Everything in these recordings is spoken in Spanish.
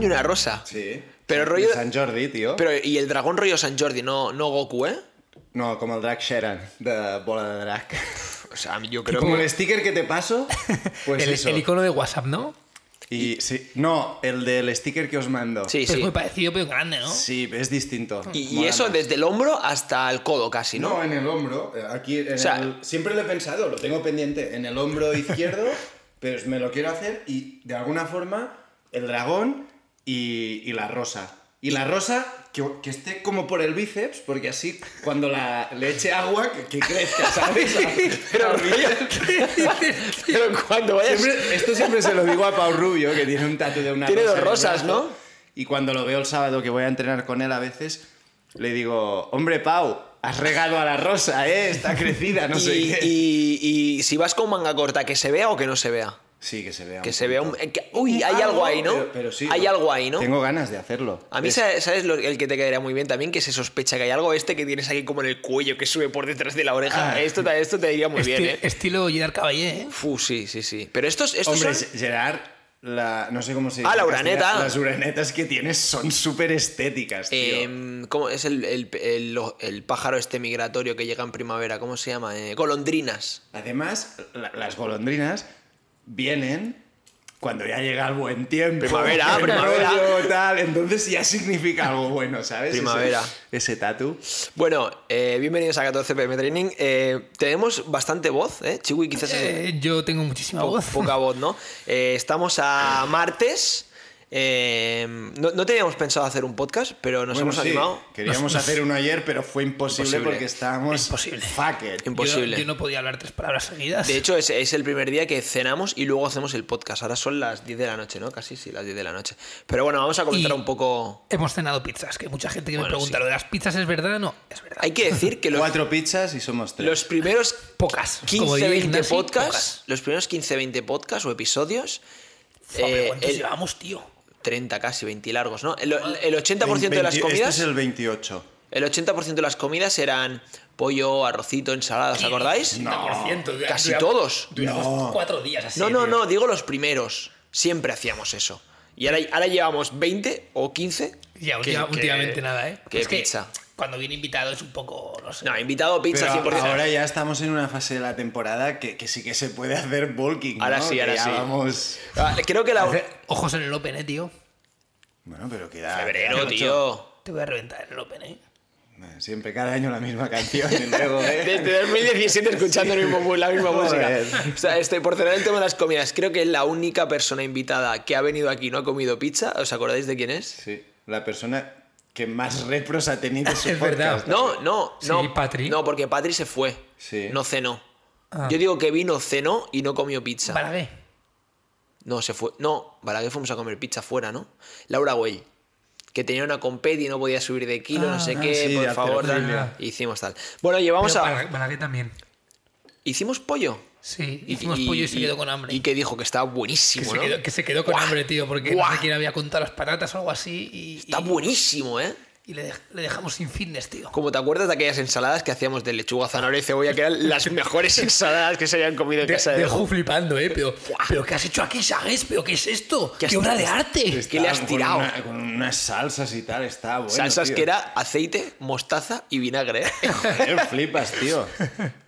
dragón y una rosa. Sí. Pero De rollo- Sant Jordi, tío. Pero, y el dragón rollo San Jordi, no, no Goku, ¿eh? No, como el Drag Sheran, de bola de drag. O sea, yo creo Como que... el sticker que te paso, pues el, eso. el icono de WhatsApp, ¿no? Y sí, no, el del sticker que os mando. Sí, Pues sí. muy parecido, pero grande, ¿no? Sí, es distinto. Y, eso más. desde el hombro hasta el codo casi, ¿no? No, en el hombro. eh, Aquí, en O sea- el- siempre lo he pensado, lo tengo pendiente en el hombro izquierdo, pero me lo quiero hacer y de alguna forma el dragón y, y la rosa. Y la rosa que, que esté como por el bíceps, porque así cuando la, le eche agua, que, que crezca, ¿sabes? Pero, cuando vayas... Siempre- esto siempre se lo digo a Pau Rubio, que tiene un tatu de una Tiene rosa dos rosas, brazo, ¿no? Y cuando lo veo el sábado que voy a entrenar con él a veces, le digo, hombre, Pau, has regado a la rosa, ¿eh? Está crecida, no sé qué. y- y si vas con manga corta, que se vea o que no se vea. Sí, que se vea. Que un se vea un... que- uy, hay algo ahí, ¿no? Pero, pero sí. Hay algo ahí, ¿no? Tengo ganas de hacerlo. A mí, Es- ¿sabes lo- el que te quedaría muy bien también? Que se sospecha que hay algo este que tienes aquí como en el cuello que sube por detrás de la oreja. Ah. Esto, te- esto te iría muy Esti- bien, ¿eh? Estilo Gerard Caballé, ¿eh? Fu, sí, sí, sí. Pero estos, estos Hombre, son... Gerard, la, no sé cómo se Ah, la uraneta. Las uranetas que tienes son súper estéticas, tío. em, ¿Cómo es el, el- el- el pájaro este migratorio que llega en primavera? ¿Cómo se llama? Eh, golondrinas. Además, la- las golondrinas vienen cuando ya llega el buen tiempo. Primavera, primavera. rollo, tal, entonces ya significa algo bueno, ¿sabes? Primavera. Ese, ese tatu. Bueno, eh, bienvenidos a 14 PM Training. Eh, tenemos bastante voz, ¿eh? Chiwi quizás es Eh, yo tengo muchísima po- voz. poca voz, ¿no? Eh, estamos a martes. Eh, no, no teníamos pensado hacer un podcast, pero nos Bueno, hemos sí, animado. Queríamos hacer uno ayer, pero fue imposible, Imposible. porque estábamos Imposible. fucked. Imposible. Yo, yo no podía hablar tres palabras seguidas. De hecho, es, es el primer día que cenamos y luego hacemos el podcast. Ahora son las 10 de la noche, ¿no? Casi, sí, las 10 de la noche. Pero bueno, vamos a comentar Y- un poco... Hemos cenado pizzas, que mucha gente que me Bueno, pregunta, sí. ¿lo de las pizzas es verdad? No, es verdad. Hay que decir que los, Cuatro pizzas y somos tres. los primeros Pocas. Como 15, diría 20 Ignasi, podcasts, los primeros 15, 20 podcasts o episodios, eh, ¿Cuántos el- llevamos, tío? 30 casi, 20 largos, ¿no? El, el 80% de las 20 comidas... Este es el 28. El 80% de las comidas eran pollo, arrocito, ensalada, ¿os acordáis? 90%. ya- Casi todos. Duramos No. cuatro días así. No, no, no, digo los primeros. Siempre hacíamos eso. Y ahora, ahora llevamos 20 o 15. Ya, que- última- que- últimamente nada, ¿eh? que es que pizza. Cuando viene invitado es un poco, no sé. No, invitado pizza Pero 100%. ahora ya estamos en una fase de la temporada que, que sí que se puede hacer bulking. ¿no? Ahora sí, ahora ya sí. Vamos... Ah, Creo que la... Ojos en el Open, eh, tío. Bueno, pero queda. Febrero, queda tío. Te voy a reventar en el Open, eh. Siempre cada año la misma canción y luego, ¿eh? Desde 2017 escuchando el mismo, la misma música. O sea, este, por cerrar el tema de las comidas, creo que la única persona invitada que ha venido aquí y no ha comido pizza, ¿os acordáis de quién es? Sí, la persona que más repros ha tenido en su Es podcast. verdad. No, no, Sí, no. Patri. No, porque Patri se fue. Sí. No cenó. Ah. Yo digo que vino, cenó y no comió pizza. Balaguer. No, se fue. No, Balaguer fuimos a comer pizza fuera, ¿no? Laura Güell, que tenía una competi y no podía subir de kilo, no Ah, sé ah, qué, sí, por favor, tal. Hicimos tal. Bueno, llevamos Pero a. Balaguer también. Hicimos pollo. Sí, hicimos pollo y se quedó con hambre. Y que dijo que estaba que, buenísimo, se ¿no? quedó, que se quedó con Buah, hambre, tío, porque no sé quién había contado las patatas o algo así. Y, Está y- buenísimo, ¿eh? Y le, dej- le dejamos sin fitness, tío. Como te acuerdas de aquellas ensaladas que hacíamos de lechuga, zanahoria y cebolla, que eran las mejores ensaladas que se hayan comido en De, casa de dejo flipando, ¿eh? Pero, pero ¿qué has hecho aquí, Sagues? ¿Pero qué es esto? ¿Qué ¿Qué, obra de arte? ¿Qué le has Con tirado? una- Con, unas salsas y tal, está bueno. Salsas tío. que era aceite, mostaza y vinagre. ¿eh? Joder, flipas, tío.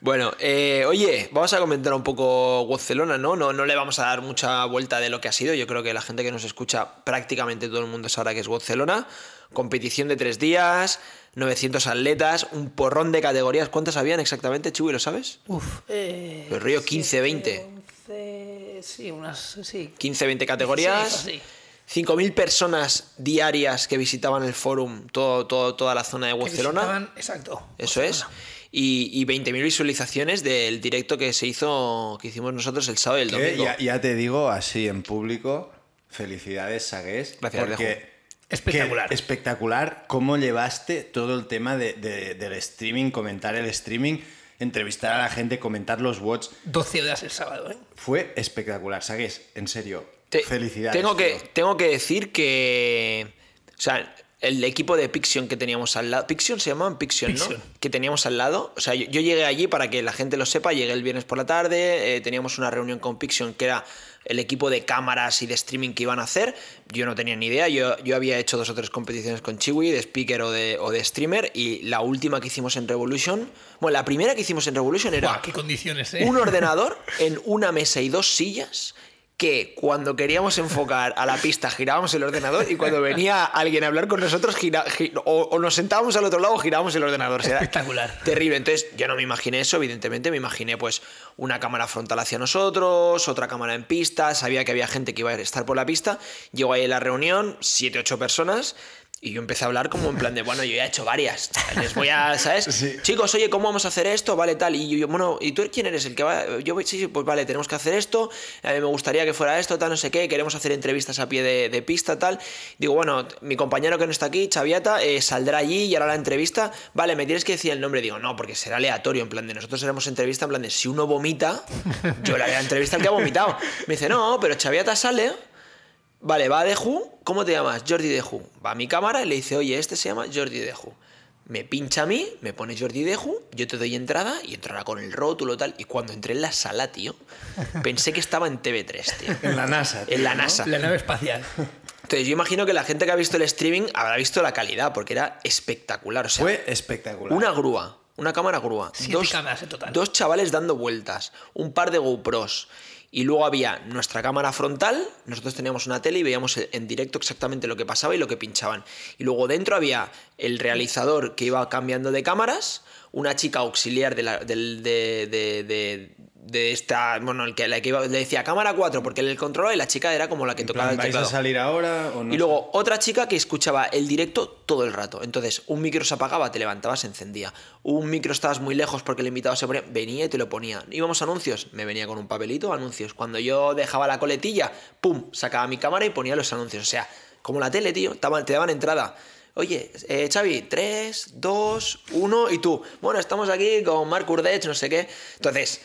Bueno, eh, oye, vamos a comentar un poco Barcelona, ¿no? ¿no? No le vamos a dar mucha vuelta de lo que ha sido. Yo creo que la gente que nos escucha, prácticamente todo el mundo sabrá que es Barcelona. Competición de tres días, 900 atletas, un porrón de categorías. ¿Cuántas habían exactamente, Chuy? ¿Lo sabes? Uf, eh. Pues rollo 15, 20. 11, sí, unas. Sí. 15, 20 categorías. Sí, 5.000 personas diarias que visitaban el forum, todo, todo- toda la zona de Que Barcelona. visitaban- Exacto. Eso es. Y, y 20.000 visualizaciones del directo que se hizo, que hicimos nosotros el sábado y el domingo. ya, ya te digo así en público, felicidades, Sagués. Gracias, porque. Espectacular. que- espectacular cómo llevaste todo el tema de- de- del streaming, comentar el streaming, entrevistar a la gente, comentar los bots. 12 horas el sábado, ¿eh? Fue espectacular, Sagués, en serio. Te- felicidades. Tengo que, tengo que decir que. O sea, el equipo de Pixion que teníamos al lado. Pixion se llamaban Pixion, ¿no? Pixion. Que teníamos al lado. O sea, yo, yo llegué allí para que la gente lo sepa. Llegué el viernes por la tarde. eh, teníamos una reunión con Pixion que era el equipo de cámaras y de streaming que iban a hacer. Yo no tenía ni idea. Yo, yo había hecho dos o tres competiciones con Chiwi, de speaker o de, o de streamer. Y la última que hicimos en Revolution. Bueno, la primera que hicimos en Revolution era qué condiciones, ¿eh? un ordenador en una mesa y dos sillas que cuando queríamos enfocar a la pista girábamos el ordenador y cuando venía alguien a hablar con nosotros gira- gi- o, o nos sentábamos al otro lado o girábamos el ordenador. O sea, era Espectacular. Terrible. Entonces yo no me imaginé eso, evidentemente. Me imaginé pues una cámara frontal hacia nosotros, otra cámara en pista. Sabía que había gente que iba a estar por la pista. Llego ahí a la reunión, siete, ocho personas. Y yo empecé a hablar como en plan de, bueno, yo ya he hecho varias. Les voy a, ¿sabes? Sí. Chicos, oye, ¿cómo vamos a hacer esto? Vale, tal. Y yo, bueno, ¿y tú quién eres? El que va. Yo voy, sí, sí, pues vale, tenemos que hacer esto. eh, me gustaría que fuera esto, tal, no sé qué. Queremos hacer entrevistas a pie de, de pista, tal. Digo, bueno, mi compañero que no está aquí, Chaviata, eh, saldrá allí y hará la entrevista. Vale, me tienes que decir el nombre. Digo, no, porque será aleatorio. En plan de nosotros haremos entrevista, en plan de si uno vomita, yo le haré la entrevista al que ha vomitado. Me dice, no, pero Chaviata sale. Vale, va a Deju. ¿Cómo te llamas? Jordi Deju. Va a mi cámara y le dice, oye, este se llama Jordi Deju. Me pincha a mí, me pone Jordi Deju, yo te doy entrada y entrará con el rótulo tal. Y cuando entré en la sala, tío, pensé que estaba en TV3, tío. En la NASA. tío, En la ¿no? NASA. La nave espacial. Entonces yo imagino que la gente que ha visto el streaming habrá visto la calidad, porque era espectacular. O sea, Fue espectacular. una grúa, una cámara grúa. Siete cámaras en total. Dos chavales dando vueltas, un par de GoPros. Y luego había nuestra cámara frontal, nosotros teníamos una tele y veíamos en directo exactamente lo que pasaba y lo que pinchaban. Y luego dentro había el realizador que iba cambiando de cámaras, una chica auxiliar de, la- de, de- de- esta, bueno, el que, la que iba- le decía cámara 4 porque él el controlaba y la chica era como la que En tocaba plan, el ¿Vais a salir ahora o no? Y luego otra chica que escuchaba el directo todo el rato. Entonces, un micro se apagaba, te levantabas, se encendía. Un micro estabas muy lejos porque el invitado se ponía, venía y te lo ponía. Íbamos a anuncios, me venía con un papelito, anuncios. Cuando yo dejaba la coletilla, pum, sacaba mi cámara y ponía los anuncios. O sea, como la tele, tío, te daban- entrada. Oye, eh, Xavi, 3, 2, 1 y tú. Bueno, estamos aquí con Marc Urdech, no sé qué. Entonces,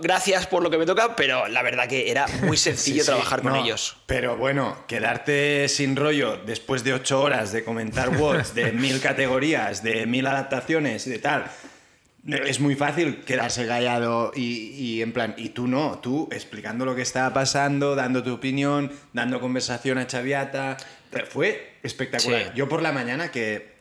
gracias por lo que me toca, pero la verdad que era muy sencillo Sí, sí, trabajar con no, ellos. Pero bueno, quedarte sin rollo después de ocho horas de comentar words de mil categorías, de mil adaptaciones y de tal. Es muy fácil quedarse callado y, y en plan, y tú no, tú explicando lo que estaba pasando, dando tu opinión, dando conversación a Chaviata. Fue espectacular. Sí. Yo por la mañana que,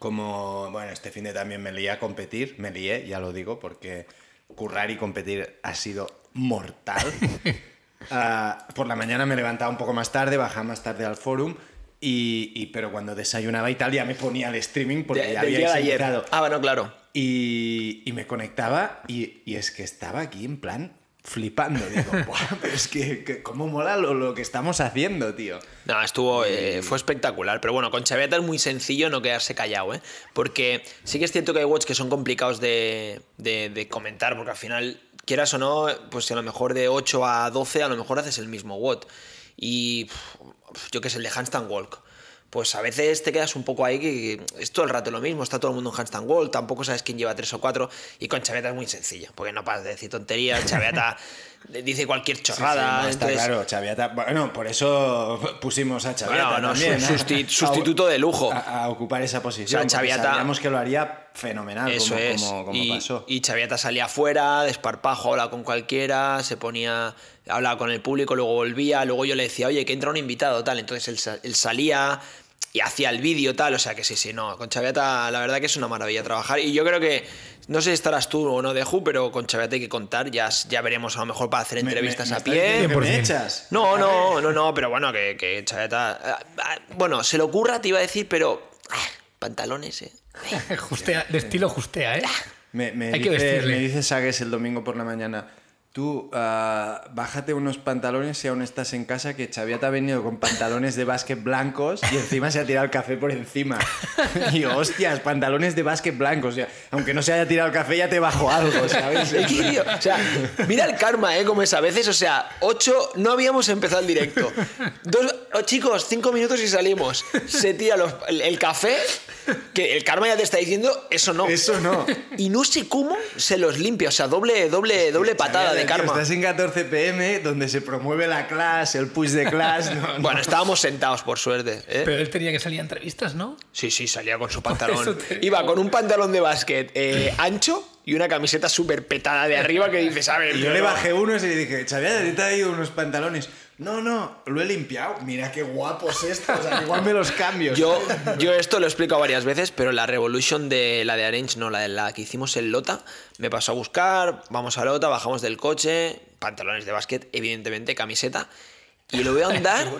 como, bueno, este fin de también me lié a competir, me lié, ya lo digo, porque currar y competir ha sido mortal. Ah, por la mañana me levantaba un poco más tarde, bajaba más tarde al forum, y, y- pero cuando desayunaba y tal ya me ponía el streaming porque De- ya había ayer. Ah, bueno, claro. Y, y me conectaba y, y es que estaba aquí en plan flipando. Digo, "Buah, pero es que, que cómo mola lo, lo que estamos haciendo, tío. No, estuvo, eh, fue espectacular. Pero bueno, con Chaviata es muy sencillo no quedarse callado, ¿eh? Porque sí que es cierto que hay watch que son complicados de, de- de comentar, porque al final, quieras o no, pues si a lo mejor de 8 a 12, a lo mejor haces el mismo WOT. Y yo que sé, el de Handstand Walk. Pues a veces te quedas un poco ahí que es todo el rato lo mismo, está todo el mundo en handstand walk, tampoco sabes quién lleva tres o cuatro, y con Chaviata es muy sencillo, porque no paras de decir tonterías, Chaviata dice cualquier chorrada, Sí, sí, no, está claro, Chaviata. Bueno, por eso pusimos a Chaviata. Bueno, no, también, ¿eh? sustituto de lujo. A, a ocupar esa posición. O sea, Chaviata- Sabíamos que lo haría fenomenal, Eso como, es. como- como y, pasó. y Chaviata salía afuera, desparpajo, hablaba con cualquiera, se ponía, hablaba con el público, luego volvía, luego yo le decía, oye, que entra un invitado, tal. Entonces él salía y hacía el vídeo, tal. O sea que sí, sí, no. Con Chaviata, la verdad que es una maravilla trabajar. Y yo creo que, no sé si estarás tú o no de Ju, pero con Chaviata hay que contar. Ya, ya veremos a lo mejor para hacer entrevistas me- me a pie. que me 100%. echas. No, no, no, no, pero bueno, que, que Chaviata. ah, ah, Bueno, se le ocurra, te iba a decir, pero. ah, pantalones, eh. Justea, de estilo justea, ¿eh? Me, me Hay que dice, vestirle. me dice Sagues el domingo por la mañana. Tú, ah, bájate unos pantalones si aún estás en casa, que Chaviata ha venido con pantalones de básquet blancos y encima se ha tirado el café por encima. Y yo, hostias, pantalones de básquet blancos. O sea, aunque no se haya tirado el café, ya te bajo algo, ¿sabes? Es que, tío, o sea, mira el karma, ¿eh? Como es a veces. O sea, ocho, no habíamos empezado el directo. Dos, oh, chicos, cinco minutos y salimos. Se tira los- el, el café, que el karma ya te está diciendo, eso no. Eso no. Y no sé cómo se los limpia. O sea, doble, doble, doble patada de Tío, karma. Estás en 14 pm, donde se promueve la clase, el push de clase. no, no. Bueno, estábamos sentados, por suerte. ¿eh? Pero él tenía que salir a entrevistas, ¿no? Sí, sí, salía con su pantalón. Iba con un pantalón de básquet eh, ancho y una camiseta súper petada de arriba que dices, a ver. Y yo pero le no". bajé unos y le dije, Xavier, ¿te he traído unos pantalones? No, no, lo he limpiado. Mira qué guapos estos. O sea, igual me los cambio. Yo, yo esto lo he explicado varias veces, pero la Revolution de la de Arange, no, la de la que hicimos en Lota, me pasó a buscar, vamos a Lota, bajamos del coche, pantalones de básquet, evidentemente, camiseta, y lo veo andar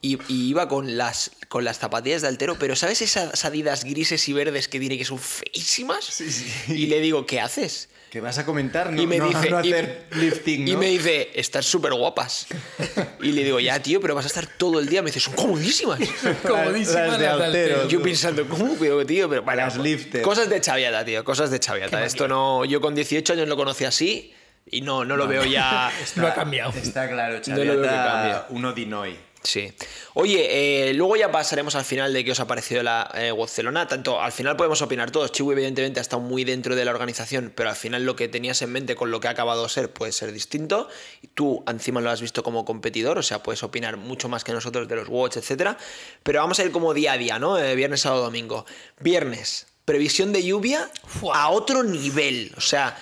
y, y iba con las, con las zapatillas de altero, pero ¿sabes esas adidas grises y verdes que tiene que son feísimas? Sí, sí. Y le digo, ¿qué haces? ¿Qué vas a comentar? No, y me no- dice, no y- hacer lifting, y me dice, estás súper guapas. Y le digo, ya, tío, pero vas a estar todo el día. Me dice, son comodísimas. Comodísimas las de las altero. Yo pensando, ¿cómo? Pero, tío, pero bueno, Las lifted. Cosas de chaviata, tío, cosas de chaviata. Esto no. Yo con 18 años lo conocí así y no, no lo veo ya. No ha cambiado. Está claro, No lo veo que Chaviata, uno Dinoy. Sí. Oye, eh, luego ya pasaremos al final de qué os ha parecido la eh, Barcelona. Tanto al final podemos opinar todos. Chihu, evidentemente, ha estado muy dentro de la organización, pero al final lo que tenías en mente con lo que ha acabado de ser puede ser distinto. Tú encima lo has visto como competidor, o sea, puedes opinar mucho más que nosotros de los Watch, etcétera. Pero vamos a ir como día a día, ¿no? Eh, viernes, sábado, domingo. Viernes, previsión de lluvia a otro nivel. O sea,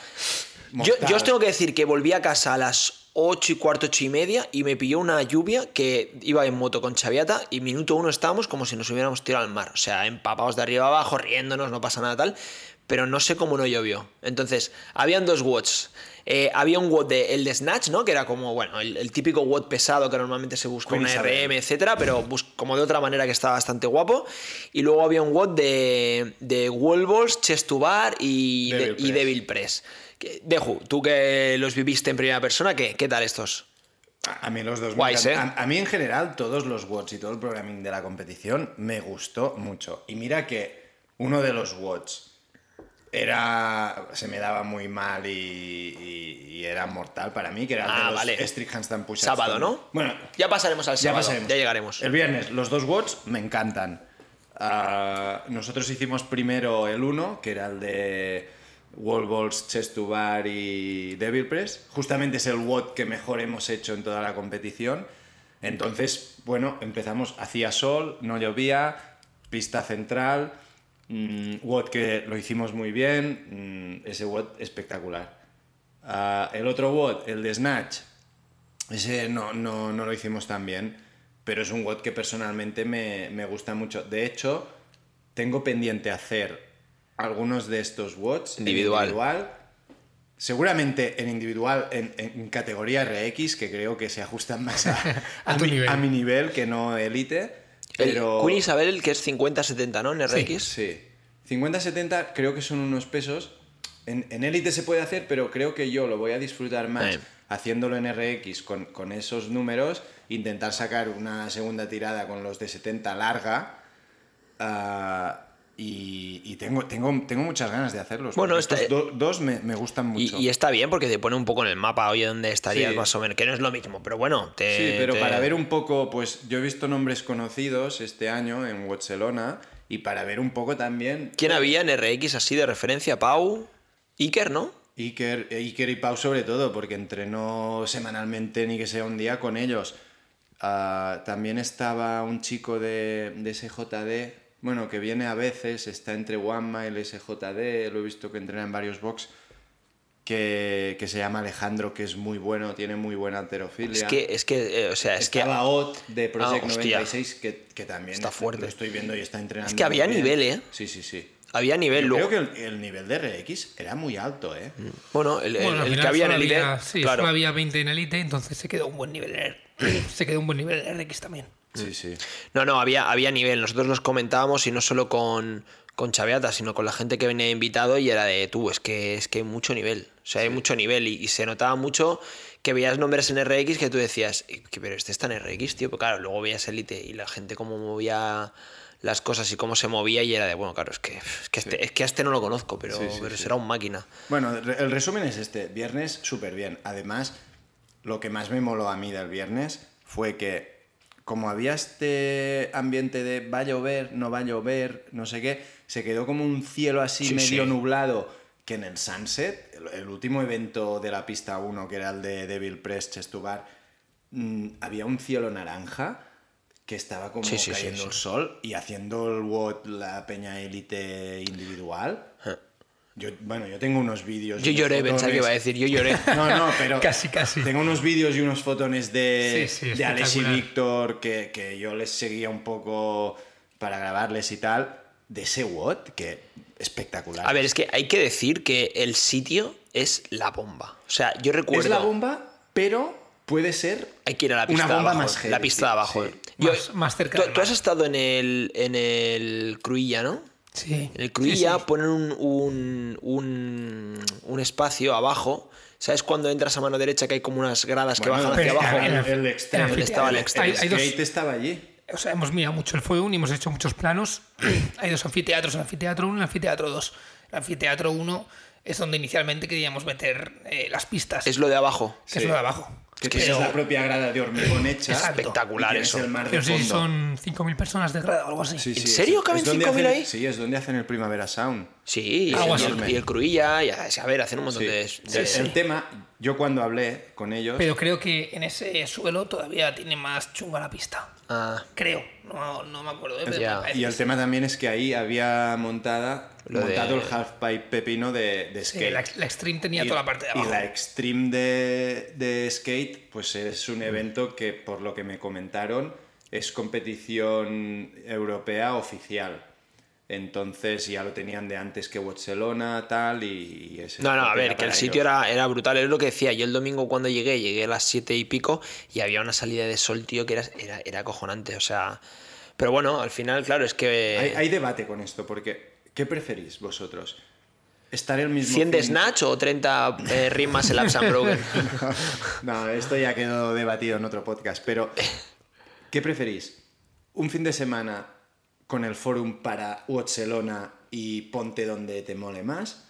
yo os tengo que decir que volví a casa a las 8 y cuarto, 8 y media y me pilló una lluvia que iba en moto con Chaviata y minuto uno estábamos como si nos hubiéramos tirado al mar. O sea, empapados de arriba abajo, riéndonos, no pasa nada tal. Pero no sé cómo no llovió. Entonces, habían dos watts. Eh, había un watt de el de Snatch, ¿no? Que era como, bueno, el, el típico watt pesado que normalmente se busca una. RM, etcétera, pero como de otra manera que estaba bastante guapo. Y luego había un watt de, de wall balls, chest to bar y, Devil de- y devil press. Deju, tú que los viviste en primera persona, ¿qué, qué tal estos? A mí los dos Guays. ¿eh? a, a mí en general todos los watts y todo el programming de la competición me gustó mucho. Y mira que uno de los watts era se me daba muy mal y, y- y era mortal para mí, que era el Ah, de los vale. strict handstand push-ups. Sábado, ¿no? Bueno, Ya pasaremos al ya sábado, pasaremos. ya llegaremos. El viernes, los dos watts me encantan. Ah, nosotros hicimos primero el uno, que era el de wall balls, chest to bar y devil press. Justamente es el watt que mejor hemos hecho en toda la competición. Entonces, bueno, empezamos, hacía sol, no llovía, pista central, mm, watt que lo hicimos muy bien, mm, ese watt espectacular. Ah, el otro watt, el de snatch, ese no, no, no lo hicimos tan bien, pero es un WOD que personalmente me, me gusta mucho. De hecho, tengo pendiente hacer algunos de estos en Individual. individual. Seguramente en individual, en, en categoría RX, que creo que se ajustan más a, A tu mi, nivel. a mi nivel que no élite. El Pero... Queen Isabel, que es 50-70, ¿no? En RX. Sí. 50-70 creo que son unos pesos. En, en élite se puede hacer, pero creo que yo lo voy a disfrutar más haciéndolo en RX con, con esos números, intentar sacar una segunda tirada con los de 70 larga. ah, y y tengo, tengo, tengo muchas ganas de hacerlos. Bueno, estos do- dos me, me gustan mucho. y está bien porque te pone un poco en el mapa, oye, dónde estarías Sí. más o menos, que no es lo mismo, pero bueno, te, Sí, pero te- para ver un poco, pues yo he visto nombres conocidos este año en Barcelona y para ver un poco también ¿Quién había en RX así de referencia? Pau, Iker, ¿no? Iker, eh, Iker y Pau sobre todo, porque entrenó semanalmente ni que sea un día con ellos. Ah, también estaba un chico de, de SJD, bueno, que viene a veces, está entre Mile y SJD, lo he visto que entrena en varios box, que, que se llama Alejandro, que es muy bueno, tiene muy buena alterofilia. Es que, es que, eh, o sea, es que... Estaba Ot de Project Ah, hostia. 96, que, que también Está fuerte. lo estoy viendo y está entrenando. Es que había nivel, ¿eh? Sí, sí, sí. Había nivel Yo luego. creo que el, el nivel de RX era muy alto, ¿eh? Bueno, el, el- Bueno, el final que había en Elite, había- sí, claro. solo había 20 en Elite, entonces se quedó un buen nivel se quedó un buen nivel en RX también. Sí, sí. No, no, había, había nivel. Nosotros los comentábamos y no solo con, con Chaveata, sino con la gente que venía invitado y era de tú, es que, es que hay mucho nivel. O sea, hay mucho nivel y, y se notaba mucho que veías nombres en RX que tú decías, "Eh, pero este está en RX, tío. Pero claro, luego veías Elite y la gente cómo movía las cosas y cómo se movía y era de, bueno, claro, es que, es que, este, es que a este no lo conozco, pero, Sí, pero será un máquina. Bueno, el resumen es este. Viernes, súper bien. Además, lo que más me moló a mí del viernes fue que, como había este ambiente de va a llover, no va a llover, no sé qué, se quedó como un cielo así Sí, medio sí. nublado que en el Sunset, el, el último evento de la pista 1, que era el de Devil Press Chest to Bar, mm, había un cielo naranja que estaba como Sí, cayendo el sol y haciendo el WOT la peña élite individual. Yo, bueno, yo tengo unos vídeos. Yo lloré, pensaba que fotones. iba a decir, yo lloré. No, no, pero. Casi, casi. Tengo unos vídeos y unos fotones de, Sí, sí, de Alex y. Víctor que, que yo les seguía un poco para grabarles y tal. De ese WOT, que espectacular. A ver, es que hay que decir que el sitio es la bomba. O sea, yo recuerdo. es la bomba, pero puede ser. Hay que ir a la pista Una bomba de abajo. más heavy, la pista de abajo. sí. Yo- Más- más cerca tú, tú has estado en el, en el Cruilla, ¿no? Sí. En el Cruilla Sí, sí. ponen un, un, un, un espacio abajo. ¿Sabes cuando entras a mano derecha que hay como unas gradas que Bueno, bajan hacia abajo? en el- el extremo. en el Estaba el Skate estaba allí. o sea, hemos mirado mucho el Forum y hemos hecho muchos planos. hay dos anfiteatros, el anfiteatro 1 y el anfiteatro 2. El anfiteatro 1 es donde inicialmente queríamos meter eh, las pistas, Es lo de abajo. que es lo de abajo. Que Pero- tienes la propia grada de hormigón hecha. Exacto. Espectacular y eso. el mar de Pero sí, fondo. son 5.000 personas de grado o algo así. Sí, sí, ¿En es- serio es caben donde 5.000 hacen- ahí? Sí, es donde hacen el Primavera Sound. Sí, Algo y, el, y el Cruilla, y a a ver, hacen un montón Sí. de. de- Sí, El tema, yo cuando hablé con ellos, Pero creo que en ese suelo todavía tiene más chunga la pista. Ah, Creo. No, no me acuerdo. Pero me parece y el tema también es que ahí había montada, Lo montado de- el halfpipe pepino de, de Sí, skate. la, la Extreme tenía y, toda la parte de y abajo. la Extreme de, de skate, pues es un evento que, por lo que me comentaron, es competición europea oficial. Entonces ya lo tenían de antes que Barcelona, tal, y, y ese No, no, a ver, que el sitio era, era brutal. Es lo que decía. Yo el domingo cuando llegué, llegué a las siete y pico y había una salida de sol, tío, que era, era, era acojonante. O sea. Pero bueno, al final, claro, es que. Hay, hay debate con esto, porque ¿qué preferís vosotros? ¿Estar el mismo 100 de fin- Snatch o 30 eh, rimas el and Broken. No, esto ya quedó debatido en otro podcast, pero ¿qué preferís? ¿Un fin de semana con el forum para Barcelona y ponte donde te mole más?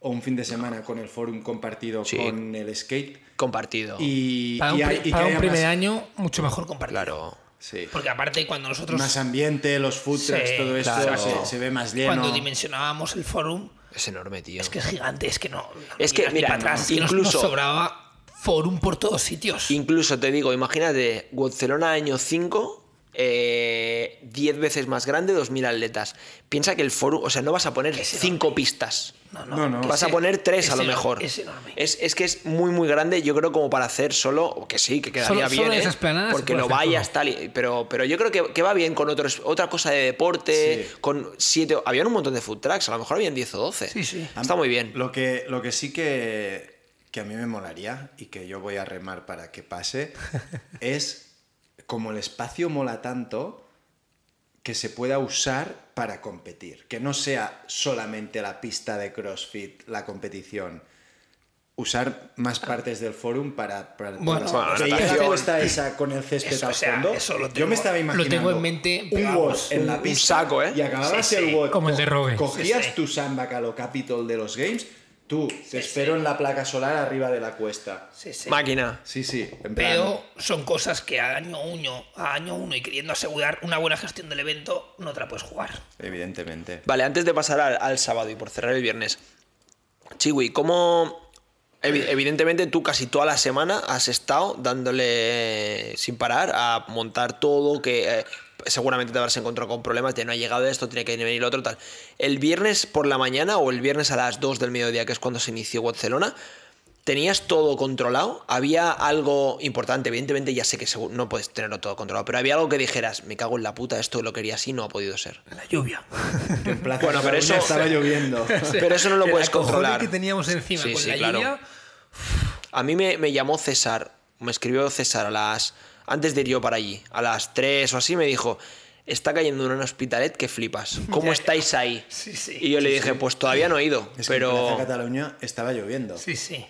¿O un fin de semana con el forum compartido Sí. con el skate? Compartido. Y, Para y un, hay- que un primer más, año, mucho mejor compartir. Claro. sí, Porque aparte, cuando nosotros. más ambiente, los food trucks, Sí, todo esto claro. se, se ve más lleno. Cuando dimensionábamos el forum, Es enorme, tío. es que es gigante, es que no. Es que, mira, para atrás, incluso- nos sobraba forum por todos sitios. Incluso te digo, imagínate, Barcelona año 5, eh, 10 veces más grande, 2.000 atletas. Piensa que el foro, o sea, no vas a poner 5 pistas. No, No, no. Vas a poner 3 es a lo mejor. Es enorme. Es, es que es muy, muy grande, yo creo, como para hacer solo, o que sí, que quedaría Solo- bien, solo ¿eh? porque lo vayas todo. tal, y- pero, pero yo creo que, que va bien con otros, otra cosa de deporte, Sí. con siete, habían un montón de food trucks, a lo mejor habían 10 o 12. Sí, sí. Está muy bien. Lo que, lo que sí que, que a mí me molaría y que yo voy a remar para que pase es como el espacio mola tanto que se pueda usar para competir. Que no sea solamente la pista de CrossFit, la competición. Usar más partes del forum para... para Bueno, para- bueno, natación. cuesta esa con el césped Eso, al o sea, fondo. eso lo yo tengo- me estaba lo imaginando tengo en mente, un vamos, en la un pista saco, ¿eh? y acababas Sí, sí, el WOD como el de Rogue. Cogías Sí, sí. tu sandbag a lo Capitol de los Games, tú, te espero en la placa solar arriba de la cuesta. Sí, sí. Máquina. Sí, sí, en plan, Pero son cosas que a año uno, a año uno y queriendo asegurar una buena gestión del evento, no te la puedes jugar. Evidentemente. Vale, antes de pasar al, al sábado y por cerrar el viernes. Chiwi, ¿cómo...? evi- Evidentemente tú casi toda la semana has estado dándole sin parar a montar todo, que eh, seguramente te habrás encontrado con problemas de no ha llegado esto, tiene que venir lo otro, tal. El viernes por la mañana o el viernes a las 2 del mediodía, que es cuando se inició Barcelona, ¿tenías todo controlado? ¿Había algo importante? Evidentemente ya sé que no puedes tenerlo todo controlado, pero había algo que dijeras, me cago en la puta, esto lo quería así, no ha podido ser. La lluvia. En Plaza Bueno, pero eso- estaba lloviendo. Pero eso no lo puedes controlar. que teníamos encima Sí, con sí, la claro. lluvia. A mí me, me llamó César, me escribió César a las. Antes de ir yo para allí, a las 3 o así, me dijo: Está cayendo en un hospitalet que flipas. ¿Cómo estáis ahí? Sí, sí. Y yo le dije: Pues todavía no he ido. Es que en Plaza pero. Cataluña estaba lloviendo. Sí, sí.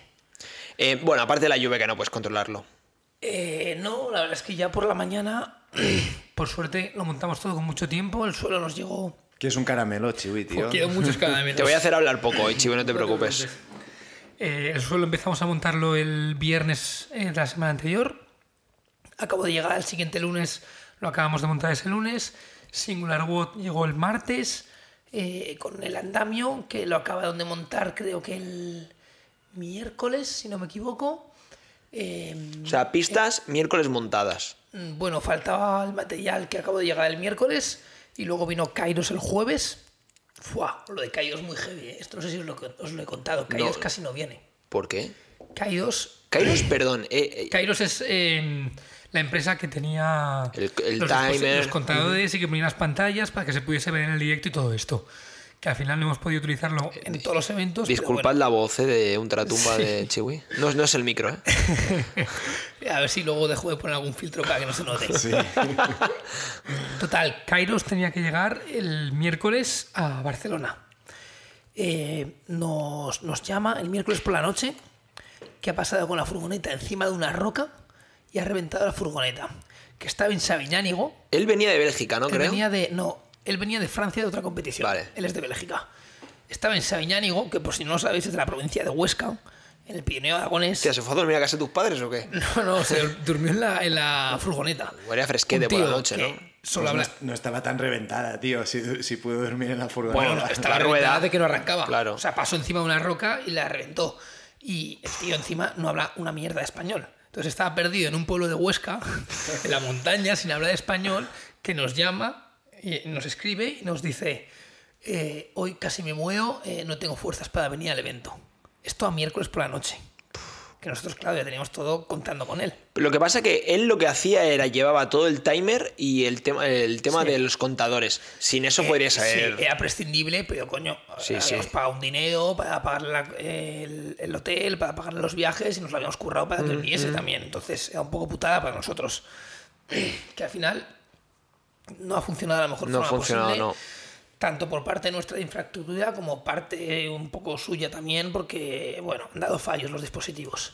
eh, bueno, aparte de la lluvia que no puedes controlarlo. Eh, no, la verdad es que ya por la mañana, por suerte, lo montamos todo con mucho tiempo. El suelo nos llegó. Que es un caramelo, chiwi, tío. Quedó muchos caramelos. Te voy a hacer hablar poco hoy, chivo, no te preocupes. Eh, el suelo empezamos a montarlo el viernes eh, de la semana anterior. Acabo de llegar el siguiente lunes, lo acabamos de montar ese lunes. Singular Wood llegó el martes eh, con el andamio, que lo acabaron de montar creo que el miércoles, si no me equivoco. Eh, O sea, pistas miércoles montadas. Mm, Bueno, faltaba el material que acabo de llegar el miércoles y luego vino Kairos el jueves Fua, lo de Kaidos es muy heavy. ¿eh? Esto no sé si os lo, os lo he contado. Kaidos No. casi no viene. ¿Por qué? Kaidos, Kairos, perdón. eh, eh, Kairos es eh, la empresa que tenía El- el los, disposi- timer. los contadores y que ponía las pantallas para que se pudiese ver en el directo y todo esto. Que al final no hemos podido utilizarlo en todos los eventos. disculpad bueno. la voz eh, de Ultratumba de Chiwi. No, no es el micro, ¿eh? A ver si luego dejo de poner algún filtro para que no se note. Total, Kairos tenía que llegar el miércoles a Barcelona. Eh, nos, nos llama el miércoles por la noche que ha pasado con la furgoneta encima de una roca y ha reventado la furgoneta. Que estaba en Sabiñánigo. Él venía de Bélgica, ¿no? él Creo. venía de. No, él venía de Francia de otra competición. Vale. Él es de Bélgica. Estaba en Sabiñánigo, que por si no lo sabéis es de la provincia de Huesca, en el Pirineo Aragonés. ¿se fue a dormir a casa de tus padres o qué? No, no, se durmió en la, en la furgoneta. Huele a fresquete por la tío noche, ¿no? Solo Pues habla. no, no estaba tan reventada, tío, si, si pudo dormir en la furgoneta. Bueno, estaba la rueda. de que no arrancaba. Claro. O sea, pasó encima de una roca y la reventó. Y el tío encima no habla una mierda de español. Entonces estaba perdido en un pueblo de Huesca, en la montaña, sin hablar español, que nos llama, y nos escribe y nos dice, eh, hoy casi me muero, eh, no tengo fuerzas para venir al evento. Esto a miércoles por la noche. Que nosotros, claro, ya teníamos todo contando con él. Lo que pasa que él lo que hacía era llevaba todo el timer y el tema, el tema Sí. de los contadores. Sin eso podría saber. Sí, era prescindible, pero coño, Sí, habíamos sí. pagado un dinero para pagar la- el, el hotel, para pagar los viajes y nos lo habíamos currado para que viniese también. Entonces era un poco putada para nosotros. Que al final no ha funcionado a lo mejor No ha funcionado, posible, no. Tanto por parte de nuestra infraestructura como parte un poco suya también, porque, bueno, han dado fallos los dispositivos.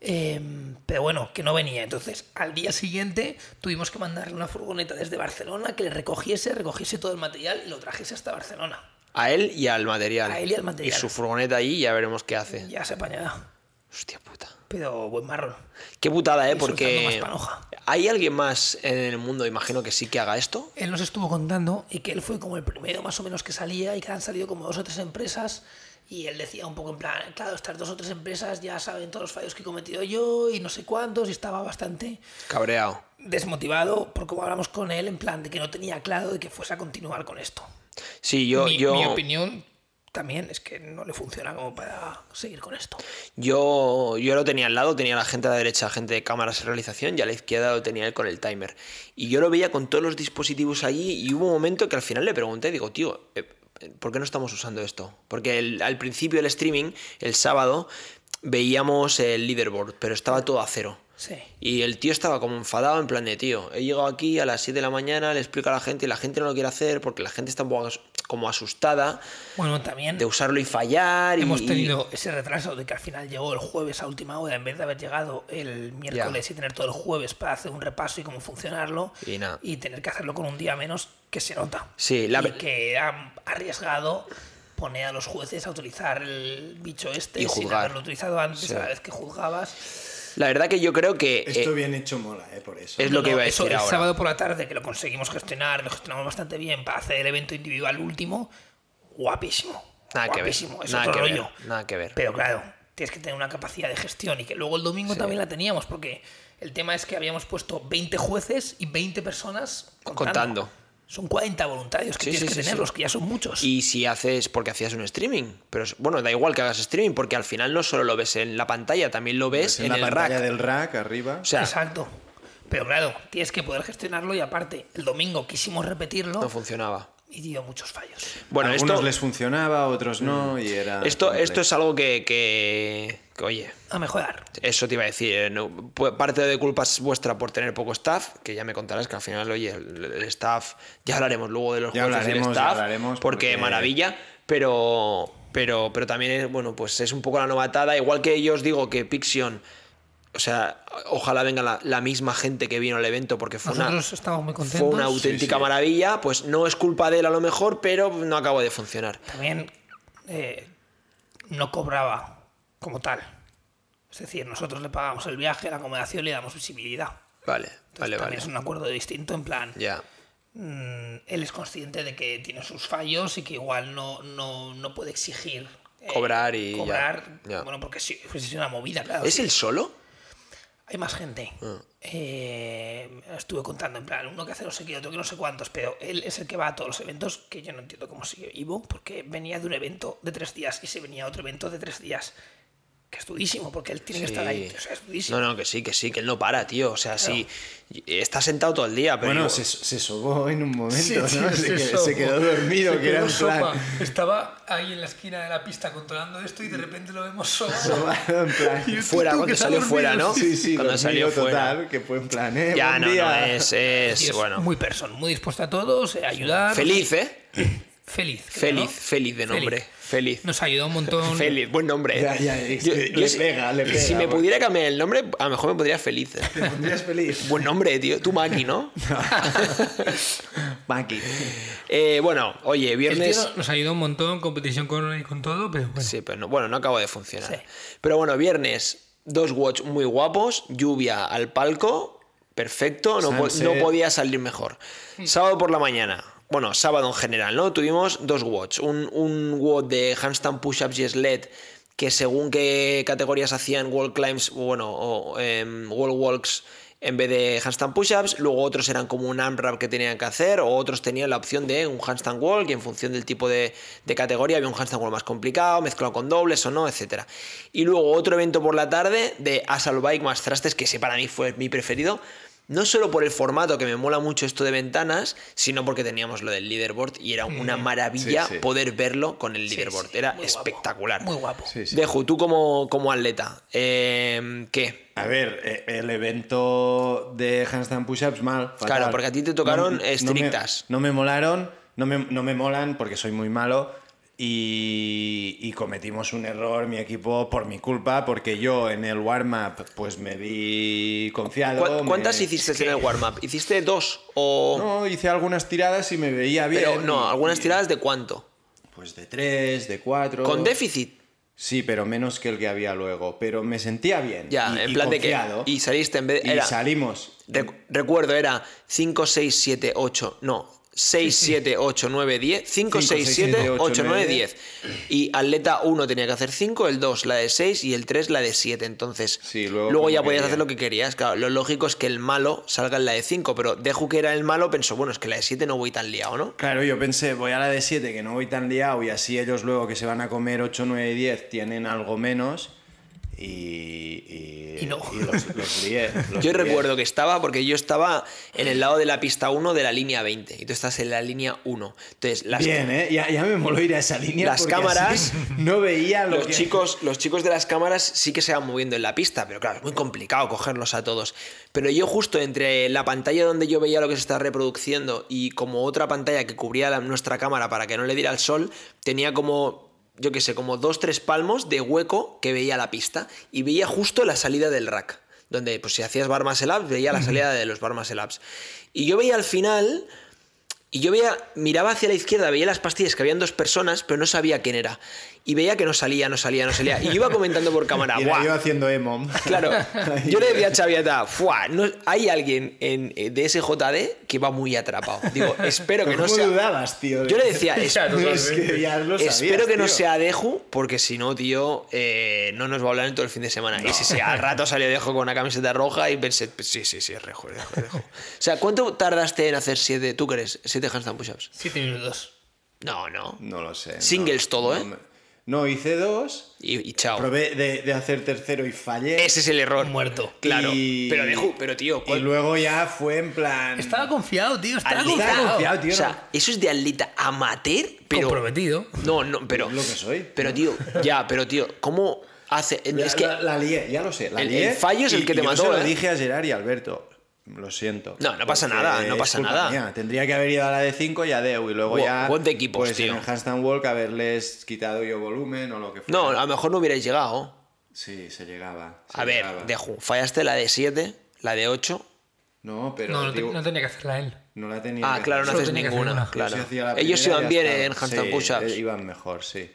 Eh, pero bueno, que no venía. Entonces, al día siguiente tuvimos que mandarle una furgoneta desde Barcelona que le recogiese, recogiese todo el material y lo trajese hasta Barcelona. A él y al material. A él y al material. Y su furgoneta ahí, ya veremos qué hace. Ya se apañará. Hostia puta. Pero buen marrón. Qué putada, ¿eh? Porque. ¿Hay alguien más en el mundo, imagino que sí que haga esto? Él nos estuvo contando y que él fue como el primero más o menos que salía y que han salido como dos o tres empresas y él decía un poco en plan, claro, estas dos o tres empresas ya saben todos los fallos que he cometido yo y no sé cuántos y estaba bastante Cabreado. desmotivado por cómo hablamos con él en plan de que no tenía claro de que fuese a continuar con esto. Sí, yo. mi, yo... mi opinión también es que no le funciona como para seguir con esto. Yo, yo lo tenía al lado, tenía la gente a la derecha, gente de cámaras y realización, y a la izquierda lo tenía él con el timer. Y yo lo veía con todos los dispositivos allí, y hubo un momento que al final le pregunté, digo, tío, eh, ¿por qué no estamos usando esto? Porque el- al principio del streaming, el sábado, veíamos el leaderboard, pero estaba todo a cero. Sí. Y el tío estaba como enfadado en plan de, tío, he llegado aquí a las 7 de la mañana, le explico a la gente y la gente no lo quiere hacer porque la gente está un poco como asustada Bueno, también de usarlo y fallar. y- hemos y- tenido ese retraso de que al final llegó el jueves a última hora en vez de haber llegado el miércoles y tener todo el jueves para hacer un repaso y cómo funcionarlo Y nada. tener que hacerlo con un día menos que se nota. Sí, la y que ha arriesgado poner a los jueces a utilizar el bicho este Y sin haberlo utilizado antes Sí. a la vez que juzgabas. La verdad que yo creo que... Esto eh, bien hecho mola, eh, por eso. Es lo que iba a eso, decir el sábado por la tarde que lo conseguimos gestionar, lo gestionamos bastante bien para hacer el evento individual último, guapísimo. Nada que ver, guapísimo, es nada otro que ver, rollo. nada que ver. Pero claro, tienes que tener una capacidad de gestión y que luego el domingo también la teníamos, porque el tema es que habíamos puesto 20 jueces y 20 personas contando. Contando. Son 40 voluntarios que Sí, tienes sí, que sí, tenerlos, sí. que ya son muchos. Y si haces, porque hacías un streaming, pero bueno, da igual que hagas streaming, porque al final no solo lo ves en la pantalla, también lo ves en en, la el pantalla rack. del rack arriba. O sea, Exacto. Pero claro, tienes que poder gestionarlo y aparte, el domingo quisimos repetirlo no funcionaba. y dio muchos fallos. Bueno, Algunos esto, les funcionaba, otros no, y era. esto, complejo. esto es algo que, oye, A mejorar. eso te iba a decir. eh, no- pu- parte de culpa es vuestra por tener poco staff, que ya me contarás que al final, oye, el, el staff, ya hablaremos luego de los Ya jueces y el hablaremos, ya staff, hablaremos, porque, porque- maravilla, pero, pero, pero también es, bueno, pues es un poco la novatada, igual que yo os digo que Pixion, o sea, ojalá venga la, la misma gente que vino al evento, porque fue una, Nosotros estamos muy fue una auténtica sí. maravilla, pues no es culpa de él a lo mejor, pero no acabó de funcionar. También eh, no cobraba como tal. Es decir, nosotros le pagamos el viaje, la acomodación y le damos visibilidad. Vale, Entonces, vale, también vale. es un acuerdo distinto, en plan, Ya. mm, él es consciente de que tiene sus fallos y que igual no, no, no puede exigir. eh, Cobrar y Cobrar, ya. bueno, porque sí, pues es una movida, claro. ¿Es sí. el solo? hay más gente. Ah. Eh, estuve contando, en plan, uno que hace no sé qué, otro que no sé cuántos, pero él es el que va a todos los eventos, que yo no entiendo cómo sigue vivo, porque venía de un evento de tres días y se venía a otro evento de tres días. Que es durísimo, porque él tiene que estar ahí. O sea, es durísimo. No, no, que sí, que sí, que él no para, tío. O sea, sí, está sentado todo el día, pero. Bueno, yo- se, se sobó en un momento, Sí, se, quedó dormido, Se que era en plan... sopa. Estaba ahí en la esquina de la pista controlando esto y de repente lo vemos sobado. sobado, en plan... Y Fuera, tú, cuando salió dormido, fuera, ¿no? sí. Sí, Cuando salió fuera. total, que fue en plan, eh, Ya, buen no, es, es, es bueno. muy person, muy dispuesto a todos, a ayudar. Feliz, ¿eh? Feliz. creo, Feliz, ¿no? feliz de nombre. Feliz. Nos ayudó un montón. Feliz, buen nombre. Ya, ya, es Yo- que yo le si- pega, le pega, Si me pudiera cambiar el nombre, a lo mejor me podría feliz. ¿Te pondrías feliz? Buen nombre, tío. Tú, Maki, ¿no? Maki. Eh, bueno, oye, El viernes. tío nos ayudó un montón, competición con con todo, pero bueno. Sí, pero no, bueno, no acabo de funcionar. Sí. Pero bueno, viernes, dos watch muy guapos, lluvia al palco, perfecto, no, po- Sunset. no podía salir mejor. Sábado por la mañana, bueno, sábado en general, ¿no? Tuvimos dos watch, un, un de handstand push-ups y sled, que según qué categorías hacían wall climbs, bueno, o em, wall walks en vez de handstand push-ups, luego otros eran como un AMRAP que tenían que hacer, o otros tenían la opción de un handstand wall, que en función del tipo de, de categoría había un handstand wall más complicado, mezclado con dobles o no, etc. Y luego otro evento por la tarde de Assault Bike más trastes, que ese para mí fue mi preferido, no solo por el formato, que me mola mucho esto de ventanas, sino porque teníamos lo del leaderboard y era una maravilla sí, sí. poder verlo con el leaderboard. sí, era muy guapo, espectacular. Muy guapo. Sí, sí. Dejo, tú como, como atleta, eh, ¿qué? A ver, eh, el evento de handstand push-ups mal. fatal. Claro, porque a ti te tocaron me- estrictas. No me, molaron, no me, no me molan porque soy muy malo. Y, y cometimos un error, mi equipo, por mi culpa, porque yo en el warm-up pues me vi confiado. ¿Cu- ¿Cuántas me- hiciste en el warm-up? ¿Hiciste dos o...? No, hice algunas tiradas y me veía bien. pero no, algunas y- tiradas de cuánto? Pues de tres, de cuatro. ¿Con déficit? Sí, pero menos que el que había luego. Pero me sentía bien. Ya, y- en plan de que... Y saliste en vez de... Y Era, salimos. Rec- recuerdo, era 5, 6, 7, 8, no, 6, 7, 8, 9, 10, 5, 6, 7, 8, 9, 10. Y atleta 1 tenía que hacer 5, el 2 la de 6 y el 3 la de 7. Entonces, Sí, luego como ya podías quería. hacer lo que querías. Claro, lo lógico es que el malo salga en la de 5, pero Deju que era el malo pensó, bueno, es que la de 7 no voy tan liado, ¿no? Claro, yo pensé, voy a la de 7, que no voy tan liado, y así ellos luego que se van a comer 8, 9, 10 tienen algo menos. Y, y, Y no. los, los lié, los Yo lié. recuerdo que estaba, porque yo estaba en el lado de la pista 1 de la línea 20 y tú estás en la línea 1. Entonces, las, Bien, ¿eh? Ya, ya me moló ir a esa línea. Las cámaras- No veía lo los que. chicos, los chicos de las cámaras sí que se van moviendo en la pista, pero claro, es muy complicado cogerlos a todos. Pero yo justo entre la pantalla donde yo veía lo que se está reproduciendo y como otra pantalla que cubría la- nuestra cámara para que no le diera el sol, tenía como, yo qué sé, como dos, tres palmos de hueco que veía la pista y veía justo la salida del rack. Donde, pues si hacías bar ups, veía la salida de los bar ups. Y yo veía al final y yo veía, miraba hacia la izquierda, veía las pastillas que habían dos personas, pero no sabía quién era. Y veía que no salía, no salía, no salía. Y yo iba comentando por cámara, Y yo haciendo emo. Claro, yo le decía a Chaviata, "Fua, no, hay alguien en, eh, de SJD que va muy atrapado. Digo, espero que no ¿Cómo sea. dudabas, tío? Yo le decía, es- Ya, totalmente. Es que ya lo sabías, espero que no sea Deju, porque si no, tío, eh, no nos va a hablar en todo el fin de semana. Y si sí, al rato salió Deju con una camiseta roja y pensé, pues sí, sí, sí, es Deju, es Deju, Deju. O sea, ¿cuánto tardaste en hacer siete, tú crees, siete handstand push-ups? Siete minutos. No, no. No lo sé. no. Singles todo, No ¿eh? me- No, hice dos. Y, y chao. Probé de, de hacer tercero y fallé. Ese es el error. Muerto. Claro. Y- Pero Deju, pero tío, Y ¿cuál- luego ya fue en plan. Estaba confiado, tío. Estaba Atleta confiado. confiado, tío. O sea, eso es de atleta amateur, pero. Comprometido. No, no, pero. Es lo que soy. Pero, tío, ya, pero, tío, ¿cómo hace.? La, Es que. la- la lié, ya lo sé. La el- lié el fallo es el y- que te y yo mató, se lo ¿eh? dije a Gerard y a Alberto. Lo siento. No, no pasa nada, no es pasa nada. mía. Tendría que haber ido a la de 5 y a Deu. Y luego ya. buen de equipos, pues tío. en el handstand walk haberles quitado yo volumen o lo que fuera. No, a lo mejor no hubierais llegado. Sí, se llegaba. se A ver, llegaba. Deju, fallaste la de 7, la de 8. No, pero. No, no, te- digo, no tenía que hacerla él. no la tenía. Ah, que claro, no haces ninguna. Yo Claro. Ellos iban bien estaba. en handstand Sí, push-ups. eh, Iban mejor, sí.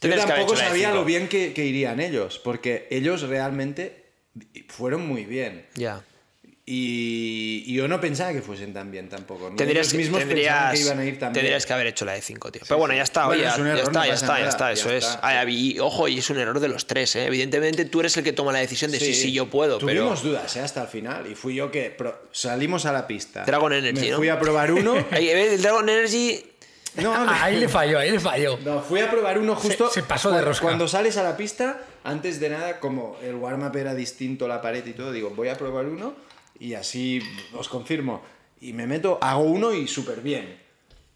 Yo tampoco sabía lo bien que, que irían ellos, porque ellos realmente fueron muy bien. Ya. Y, y yo no pensaba que fuesen tan bien tampoco. Tendrías, mismos tendrías, que iban a ir tan bien. tendrías que haber hecho la de 5, tío. Pero bueno, ya está, Bueno, oye, es un ya, error, está, no ya está, ya está, ya eso es. está. Ah, y, ojo, y es un error de los tres, ¿eh? Evidentemente tú eres el que toma la decisión de sí, sí, yo puedo, Tuvimos pero... dudas ¿eh? hasta el final y fui yo que pro- salimos a la pista. Dragon Energy, Me ¿no? fui a probar uno. El Dragon Energy... No, Ah, ahí le falló, ahí le falló. No, fui a probar uno justo. Se- se pasó de rosca. Cuando sales a la pista, antes de nada, como el warm-up era distinto, la pared y todo, digo, voy a probar uno y así os confirmo. Y me meto, hago uno y súper bien.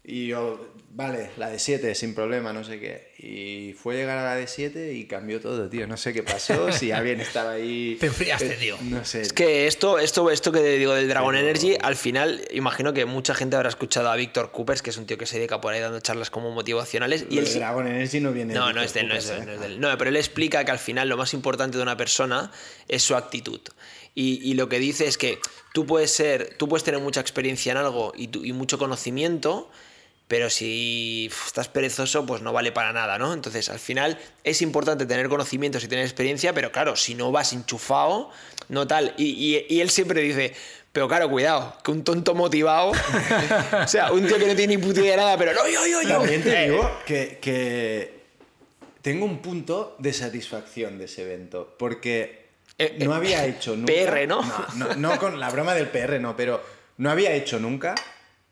Y yo, vale, la de 7, sin problema, no sé qué. Y fue llegar a la de 7 y cambió todo, tío. No sé qué pasó, si alguien estaba ahí. Te enfriaste, Eh, tío. No sé. Es que esto, esto, esto que te digo del Dragon Energy, al final, imagino que mucha gente habrá escuchado a Víctor Coopers, que es un tío que se dedica por ahí dando charlas como motivacionales. Y Lo él Dragon Energy no viene No, de no es de él, no es de él, Coopers, no es ¿eh? de él. No, pero él explica que al final lo más importante de una persona es su actitud. Y, y lo que dice es que tú puedes ser, tú puedes tener mucha experiencia en algo y, tu- y mucho conocimiento, pero si estás perezoso, pues no vale para nada, ¿no? Entonces, al final es importante tener conocimientos y tener experiencia, pero claro, si no vas enchufado, no tal. Y, y- y él siempre dice. Pero claro, cuidado, que un tonto motivado, o sea, un tío que no tiene ni puta idea de nada, pero no, yo, yo, yo. También te Eh, digo que, que tengo un punto de satisfacción de ese evento, porque Eh, no eh, había hecho nunca... PR, ¿no? No, no, no con la broma del PR, no, pero no había hecho nunca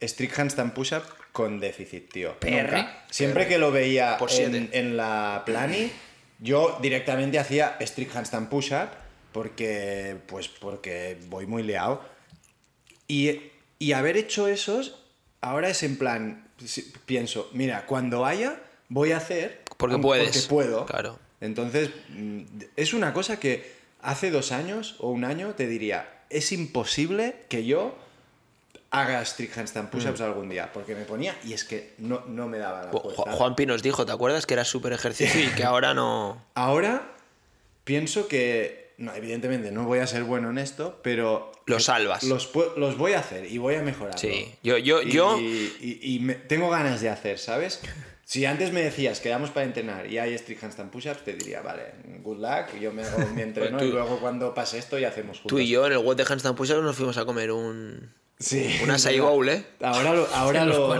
strict handstand push-up con déficit, tío. PR. Nunca. Siempre que lo veía Por en, la plani, yo directamente hacía strict handstand push-up porque, pues, porque voy muy liado. Y, y haber hecho esos, ahora es en plan, pienso, mira, cuando haya, voy a hacer... Porque puedes. Porque puedo. Claro. Entonces, mm, es una cosa que hace dos años o un año te diría, es imposible que yo haga strict handstand push-ups Mm. algún día, porque me ponía y es que no, no me daba la Ju- Juanpi nos dijo, ¿te acuerdas? Que era súper ejercicio y que ahora no. Ahora pienso que, no, evidentemente no voy a ser bueno en esto, pero... Lo salvas. Los, los voy a hacer y voy a mejorar. Sí, yo- yo- y, yo- Y, y me- tengo ganas de hacer, ¿sabes? Si antes me decías, quedamos para entrenar y hay strict handstand push-ups, te diría, vale, good luck, yo me hago mi entreno Tú- y luego cuando pase esto ya hacemos juntos. Tú y yo en el What the Handstand Push nos fuimos a comer un. Sí. Un acai bowl, ¿eh? Ahora, lo, ahora, lo,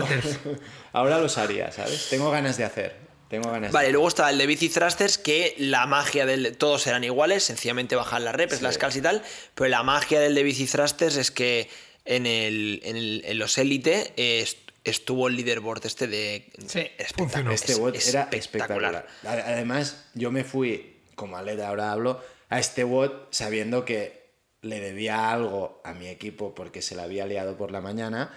ahora los haría, ¿sabes? Tengo ganas de hacer. Tengo ganas Vale, de luego está el de bici thrusters, que la magia del. Todos eran iguales, sencillamente bajar las reps, las calls y tal. Pero la magia del de bici thrusters es que en, el, en, el- en los élite est- estuvo el leaderboard este de. Sí, espectacular. Este Es WOD era espectacular. Ade- Además, yo me fui, como atleta ahora hablo, a este WOD sabiendo que le debía algo a mi equipo porque se la había liado por la mañana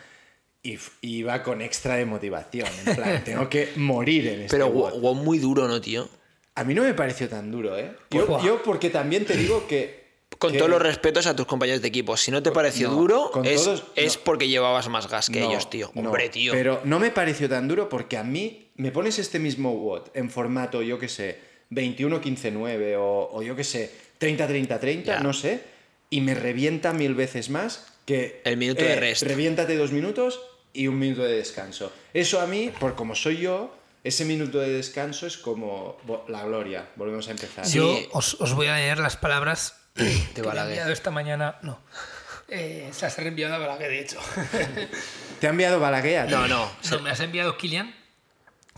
y iba con extra de motivación. En plan, tengo que morir en este Pero. WOD muy duro, ¿no, tío? A mí no me pareció tan duro, ¿eh? Pues, yo porque también te digo que... Con que- todos los respetos a tus compañeros de equipo. Si no te pareció no, duro, es, todos- es porque llevabas más gas que No, ellos, tío. no, Hombre, tío. Pero no me pareció tan duro porque a mí me pones este mismo WOD en formato, yo qué sé, 21-15-9 o, o yo qué sé, 30-30-30, Ya. no sé, y me revienta mil veces más que... El minuto de rest. Reviéntate dos minutos y un minuto de descanso. Eso a mí, por como soy yo, ese minuto de descanso es como la gloria. Volvemos a empezar. Sí. Yo os, os voy a leer las palabras que he Balaguer. enviado esta mañana. No. Eh, se he reenviado a Balaguer, de hecho. ¿Te ha enviado Balaguer? No, no. No, me has enviado Kilian,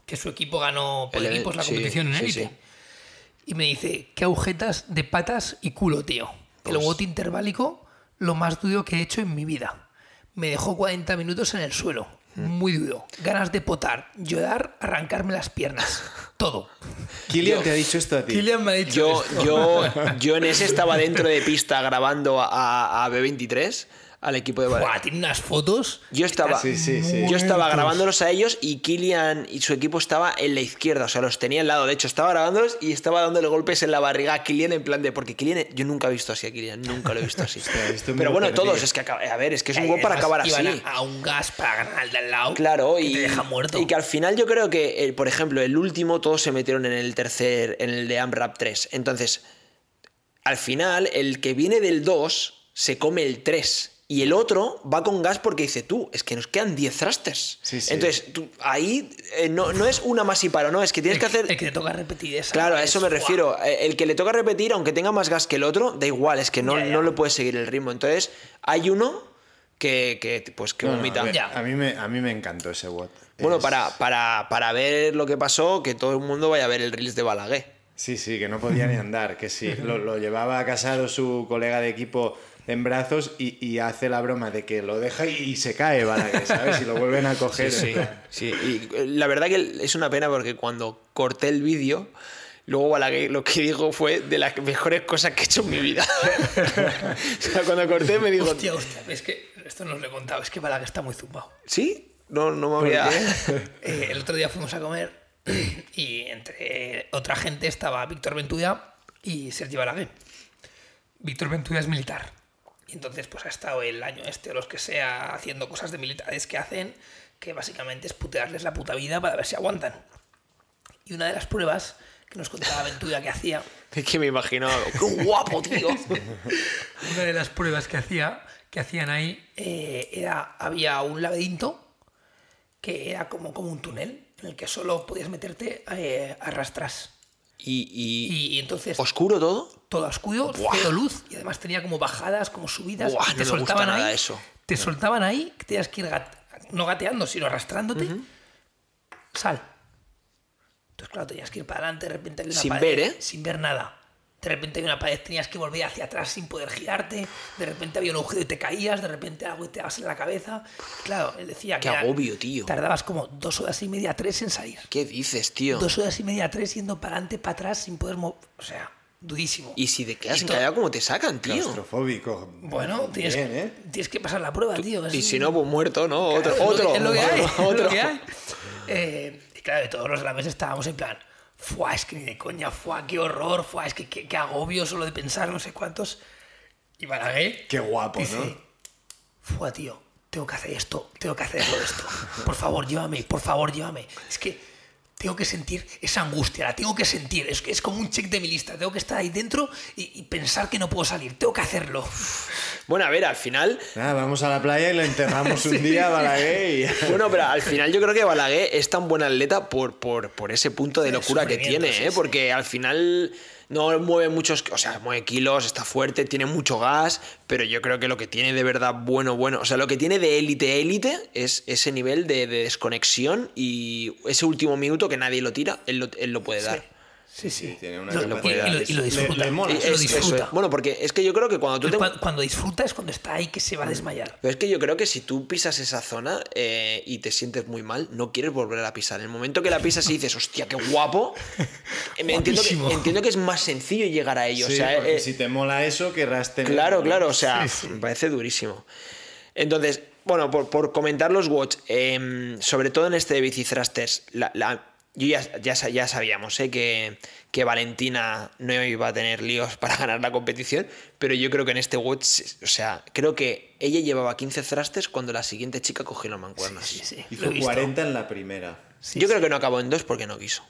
que su equipo ganó por El- equipos la sí, competición en élite. sí. Y me dice, qué agujetas de patas y culo, tío. El Pues- bote interválico, lo más duro que he hecho en mi vida. Me dejó 40 minutos en el suelo. Muy duro. Ganas de potar, llorar, arrancarme las piernas. Todo. Kilian te ha dicho esto a ti. Kilian me ha dicho Yo, esto. yo, yo en ese estaba dentro de pista grabando a, a B23, al equipo de Valencia. Tiene unas fotos. Yo estaba, Sí, sí, sí. yo estaba grabándolos a ellos y Kilian y su equipo estaba en la izquierda, o sea, los tenía al lado. De hecho, estaba grabándolos y estaba dándole golpes en la barriga a Kilian en plan de. Porque Kilian, yo nunca he visto así a Kilian, nunca lo he visto así. Pero bueno, todos, es que acaba- a ver, es que es un Eh, gol para además, acabar iban así. A, a un gas para ganar al de al lado. Claro, que y, te deja muerto. y que al final yo creo que, eh, por ejemplo, el último todos se metieron en el tercer, en el de AMRAP 3. Entonces, al final, el que viene del 2 se come el 3. Y el otro va con gas porque dice, tú, es que nos quedan 10 thrusters. Sí, sí. Entonces, tú, ahí eh, no, no es una más y paro, no, es que tienes que hacer... El que te toca repetir esa. Claro, a es- eso me refiero. Eh, El que le toca repetir, aunque tenga más gas que el otro, da igual, es que no, Ya, ya. no le puedes seguir el ritmo. Entonces, hay uno que, que, pues, que No, no, vomita. a, ver, Ya. a mí me, a mí me encantó ese WOT. Bueno, Es- para, para, para ver lo que pasó, que todo el mundo vaya a ver el Reels de Balaguer. Sí, sí, que no podía ni andar, que sí. Lo, lo llevaba a casado su colega de equipo en brazos y, y hace la broma de que lo deja y, y se cae, Balaguer, ¿sabes? Y lo vuelven a coger. Sí, sí. Y eh, la verdad que es una pena porque cuando corté el vídeo, luego Balaguer lo que dijo fue de las mejores cosas que he hecho en mi vida. o sea, cuando corté me dijo, Hostia, hostia, es que esto no os lo he contado, es que Balaguer está muy zumbado. ¿sí? No, no me había... Eh, el otro día fuimos a comer y entre otra gente estaba Víctor Ventura y Sergi Balaguer. Víctor Ventura es militar. Y entonces pues ha estado el año este o los que sea haciendo cosas de militares que hacen que básicamente es putearles la puta vida para ver si aguantan. Y una de las pruebas que nos contaba Ventura que hacía Es que me imagino, qué guapo, tío. una de las pruebas que hacía que hacían ahí eh, era había un laberinto que era como, como un túnel en el que solo podías meterte eh, a rastras Y, y- y, y entonces oscuro todo. Todo oscuro Buah. cero luz y además tenía como bajadas como subidas Buah, te no me gusta soltaban nada ahí eso. te soltaban ahí que tenías que ir no gateando sino arrastrándote sal entonces claro tenías que ir para adelante de repente una Sin pared, ver, ¿eh? sin ver nada de repente había una pared, tenías que volver hacia atrás sin poder girarte. De repente había un agujero y te caías. De repente algo y te dabas en la cabeza. Claro, él decía Qué que. era- agobio, tío. Tardabas como dos horas y media, tres en salir. ¿Qué dices, tío? Dos horas y media, tres yendo para adelante, para atrás sin poder mover. O sea, durísimo. Y si te quedas encallado, ¿cómo te sacan, tío? Claustrofóbico. Bueno, tienes, Bien, ¿eh? tienes que pasar la prueba, tío. es Y un- si no, pues muerto, ¿no? Otro. Claro, otro. Es lo que, es lo que hay. es lo otro. que hay. Eh, y claro, de todos los de la mesa estábamos en plan, fuá, es que ni de coña, fuá, qué horror, fuá, es que qué, qué agobio solo de pensar no sé cuántos. Y Balaguer Qué guapo, dice, ¿no? fuá, tío, tengo que hacer esto, tengo que hacerlo esto. Por favor, llévame, por favor, llévame. Es que tengo que sentir esa angustia, la tengo que sentir. Es, como un check de mi lista. Tengo que estar ahí dentro y, y pensar que no puedo salir. Tengo que hacerlo. Bueno, a ver, al final. Vamos a la playa y lo enterramos un día a Balaguer y... Bueno, pero al final yo creo que Balaguer es tan buen atleta por, por, por ese punto de locura que tiene, sí, ¿eh? sí. Porque al final no mueve muchos, o sea, mueve kilos, está fuerte, tiene mucho gas, pero yo creo que lo que tiene de verdad bueno, bueno, o sea, lo que tiene de élite, élite es ese nivel de, de desconexión y ese último minuto que nadie lo tira, él lo, él lo puede dar. Sí, sí. Tiene una Lo- y, capacidad. y lo, y lo disfruta. le mola. y Es- lo eso disfruta. es. Bueno, porque es que yo creo que cuando tú te... Cuando, cuando disfruta es cuando está ahí que se va a desmayar. Pero es que yo creo que si tú pisas esa zona eh, y te sientes muy mal, no quieres volver a pisar. En el momento que la pisas y dices, hostia, qué guapo, eh, me entiendo, que, entiendo que es más sencillo llegar a ello. Sí, o sea, eh, si te mola eso, querrás tener... Claro, claro, o sea, Sí, sí. me parece durísimo. Entonces, bueno, por, por comentar los watch, em, sobre todo en este de Bici Thrusters, la, la- yo ya, ya, ya sabíamos ¿eh? que, que Valentina no iba a tener líos para ganar la competición, pero yo creo que en este watch, o sea, creo que ella llevaba 15 thrusters cuando la siguiente chica cogió las mancuernas. Sí, sí. he Hizo visto. 40 en la primera. Sí, yo sí. creo que no acabó en dos porque no quiso.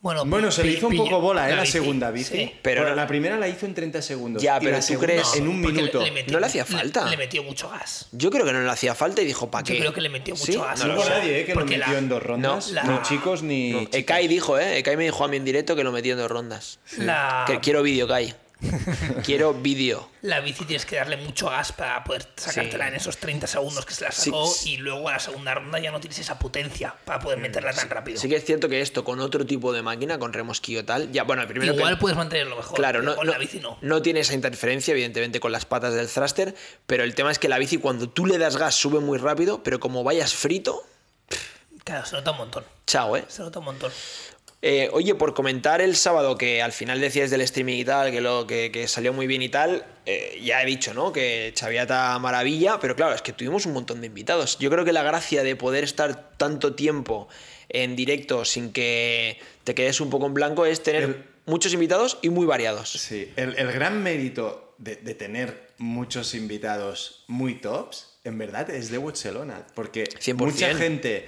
Bueno, Bueno, se le hizo un poco bola, ¿eh? La segunda bici. Sí. Pero Bueno, no- la primera la hizo en 30 segundos. Ya, y pero la ¿tú crees- en un minuto. metió- No le hacía falta. Le, metió mucho gas. Yo creo que no le hacía falta y dijo, ¿para qué? Yo creo que le metió mucho ¿Sí? gas. No No lo sé. nadie, ¿eh? Que lo Porque metió la- en dos rondas. la- Ni chicos ni... No, chicas. Ekai dijo, ¿eh? Ekai me dijo a mí en directo que lo metía en dos rondas. La, Que quiero vídeo, Kai. quiero vídeo. la bici tienes que darle mucho gas para poder sacártela Sí. en esos 30 segundos que se la sacó sí. y luego a la segunda ronda ya no tienes esa potencia para poder meterla tan rápido. Sí que es cierto que esto con otro tipo de máquina, con remosquillo tal, ya, bueno, el primero que- Igual puedes mantenerlo mejor. Claro, no, con no- la bici no. no tiene esa interferencia, evidentemente, con las patas del thruster, pero el tema es que la bici cuando tú le das gas sube muy rápido, pero como vayas frito, Claro, se nota un montón. chao, ¿eh? Se nota un montón. Eh, oye, por comentar el sábado que al final decías del streaming y tal, que, lo, que, que salió muy bien y tal, eh, ya he dicho, ¿no? Que Chaviata maravilla, pero claro, es que tuvimos un montón de invitados. Yo creo que la gracia de poder estar tanto tiempo en directo sin que te quedes un poco en blanco es tener El- muchos invitados y muy variados. Sí, el, el gran mérito de, de tener muchos invitados muy tops, en verdad, es de Barcelona. Porque 100%. mucha gente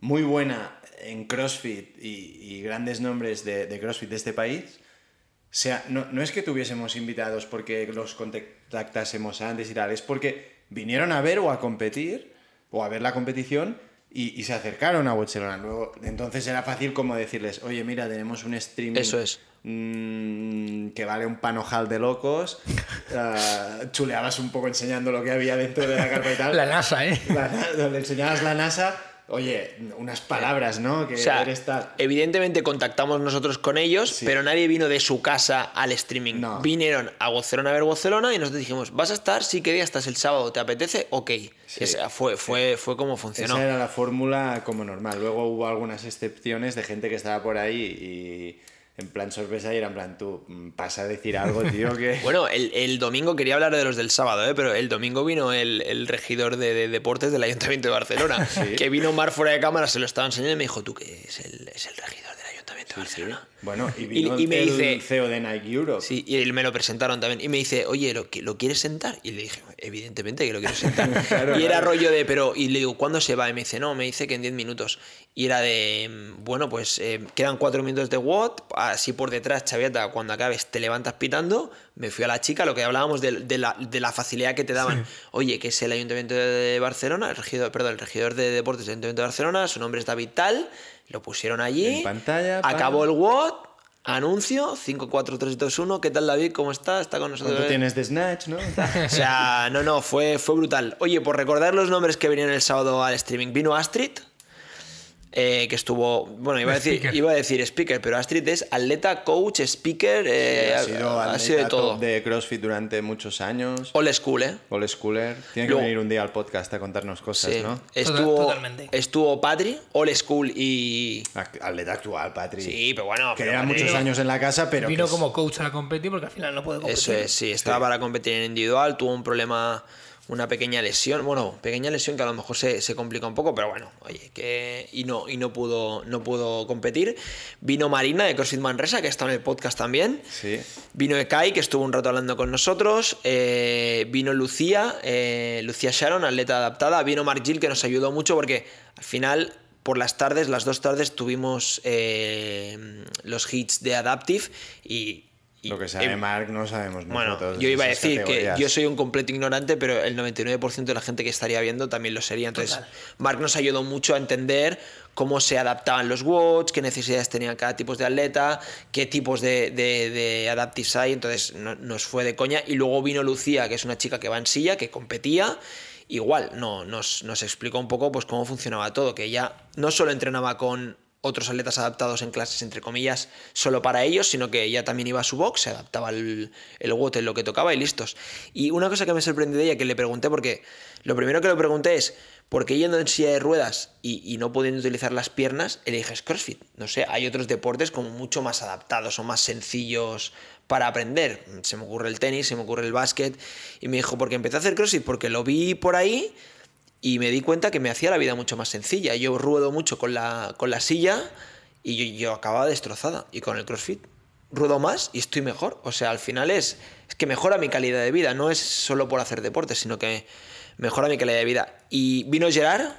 muy buena en CrossFit y, y grandes nombres de, de CrossFit de este país, o sea, no, no es que tuviésemos invitados porque los contactásemos antes y tal, es porque vinieron a ver o a competir, o a ver la competición, y, y se acercaron a Barcelona. Luego, entonces era fácil como decirles, oye, mira, tenemos un streaming Eso es. mm, que vale un panojal de locos. Ah, chuleabas un poco enseñando lo que había dentro de la carpa y tal. La NASA, ¿eh? La donde enseñabas la NASA, oye, unas palabras, ¿no? Que O sea, tal. evidentemente contactamos nosotros con ellos, pero nadie vino de su casa al streaming. No. Vinieron a Barcelona a ver Barcelona y nosotros dijimos, ¿vas a estar? Sí, ¿qué día estás el sábado? ¿Te apetece? Ok. Sí. Esa fue, fue, fue como funcionó. Esa era la fórmula como normal. Luego hubo algunas excepciones de gente que estaba por ahí y en plan sorpresa y era en plan tú, mm, pasa a decir algo, tío, que... Bueno, el, el domingo quería hablar de los del sábado, ¿eh? pero el domingo vino el, el regidor de, de deportes del Ayuntamiento de Barcelona, que vino Mar fuera de cámara, se lo estaba enseñando y me dijo, ¿tú qué es el, es el regidor Ayuntamiento de Barcelona? Bueno, y Y- vino y me el dice- CEO de Nike Europe. Sí, y él me lo presentaron también. Y me dice, oye, ¿lo, qui- ¿lo quieres sentar? Y le dije, evidentemente que lo quiero sentar. Claro, y era claro. rollo de, pero, y le digo, ¿cuándo se va? Y me dice, no, me dice que en 10 minutos. Y era de, mm, bueno, pues eh, quedan 4 minutos de WOT, así por detrás, chaviata, cuando acabes te levantas pitando. Me fui a la chica, lo que hablábamos de, de la, de la facilidad que te daban. Oye, que es el Ayuntamiento de Barcelona, el regidor, perdón, el regidor de deportes del Ayuntamiento de Barcelona, su nombre es David Tal, lo pusieron allí. En pantalla. Acabó el WOT. Anuncio 5, 4, 3, 2, 1. ¿Qué tal David? ¿Cómo está? Está con nosotros. ¿Cuánto tienes de Snatch, no? O sea, no, no, fue, fue brutal. Oye, por recordar los nombres que vinieron el sábado al streaming, vino Astrid, eh, que estuvo, bueno, iba a, decir, Speaker. iba a decir speaker, pero Astrid es atleta, coach, speaker, eh, ha sido, ha sido de atleta todo. de CrossFit durante muchos años. Old school, ¿eh? Old schooler. Tiene que Luego- venir un día al podcast a contarnos cosas, Sí. ¿no? Estuvo, totalmente. estuvo Patri, old school y... Atleta actual, Patri. Sí, pero bueno, Que Patri- muchos años en la casa, pero. Vino que es- como coach a la competir porque al final no puede competir. Eso es, sí, estaba para competir en individual, tuvo un problema, una pequeña lesión, bueno, pequeña lesión que a lo mejor se, se complica un poco, pero bueno, oye, que y no, y no pudo, no pudo competir. Vino Marina de CrossFit Manresa, que está en el podcast también. Sí. Vino Ekai, que estuvo un rato hablando con nosotros. eh, vino Lucía, eh, Lucía Sharon, atleta adaptada. Vino Mark Gill, que nos ayudó mucho porque al final, por las tardes, las dos tardes, tuvimos eh, los hits de Adaptive y. y- Lo que sabe eh, Mark no sabemos bueno, nosotros. yo iba a decir categorías. que yo soy un completo ignorante, pero el 99% de la gente que estaría viendo también lo sería. Entonces, Total. Mark nos ayudó mucho a entender cómo se adaptaban los watts, qué necesidades tenía cada tipo de atleta, qué tipos de, de, de adaptives hay. Entonces, no- nos fue de coña. Y luego vino Lucía, que es una chica que va en silla, que competía. Igual, no, nos, nos explicó un poco pues, cómo funcionaba todo, que ella no solo entrenaba con otros atletas adaptados en clases, entre comillas, solo para ellos, sino que ella también iba a su box, se adaptaba el, el en lo que tocaba y listos. Y una cosa que me sorprendió de ella, que le pregunté, porque lo primero que le pregunté es, ¿por qué yendo en silla de ruedas y, y no pudiendo utilizar las piernas, eliges CrossFit? No sé, hay otros deportes como mucho más adaptados o más sencillos para aprender. Se me ocurre el tenis, se me ocurre el básquet. Y me dijo, porque empecé a hacer CrossFit, porque lo vi por ahí y me di cuenta que me hacía la vida mucho más sencilla. Yo ruedo mucho con la, con la silla y yo, yo acababa destrozada. Y con el CrossFit ruedo más y estoy mejor. O sea, al final es, es que mejora mi calidad de vida. No es solo por hacer deporte, sino que mejora mi calidad de vida. Y vino Gerard,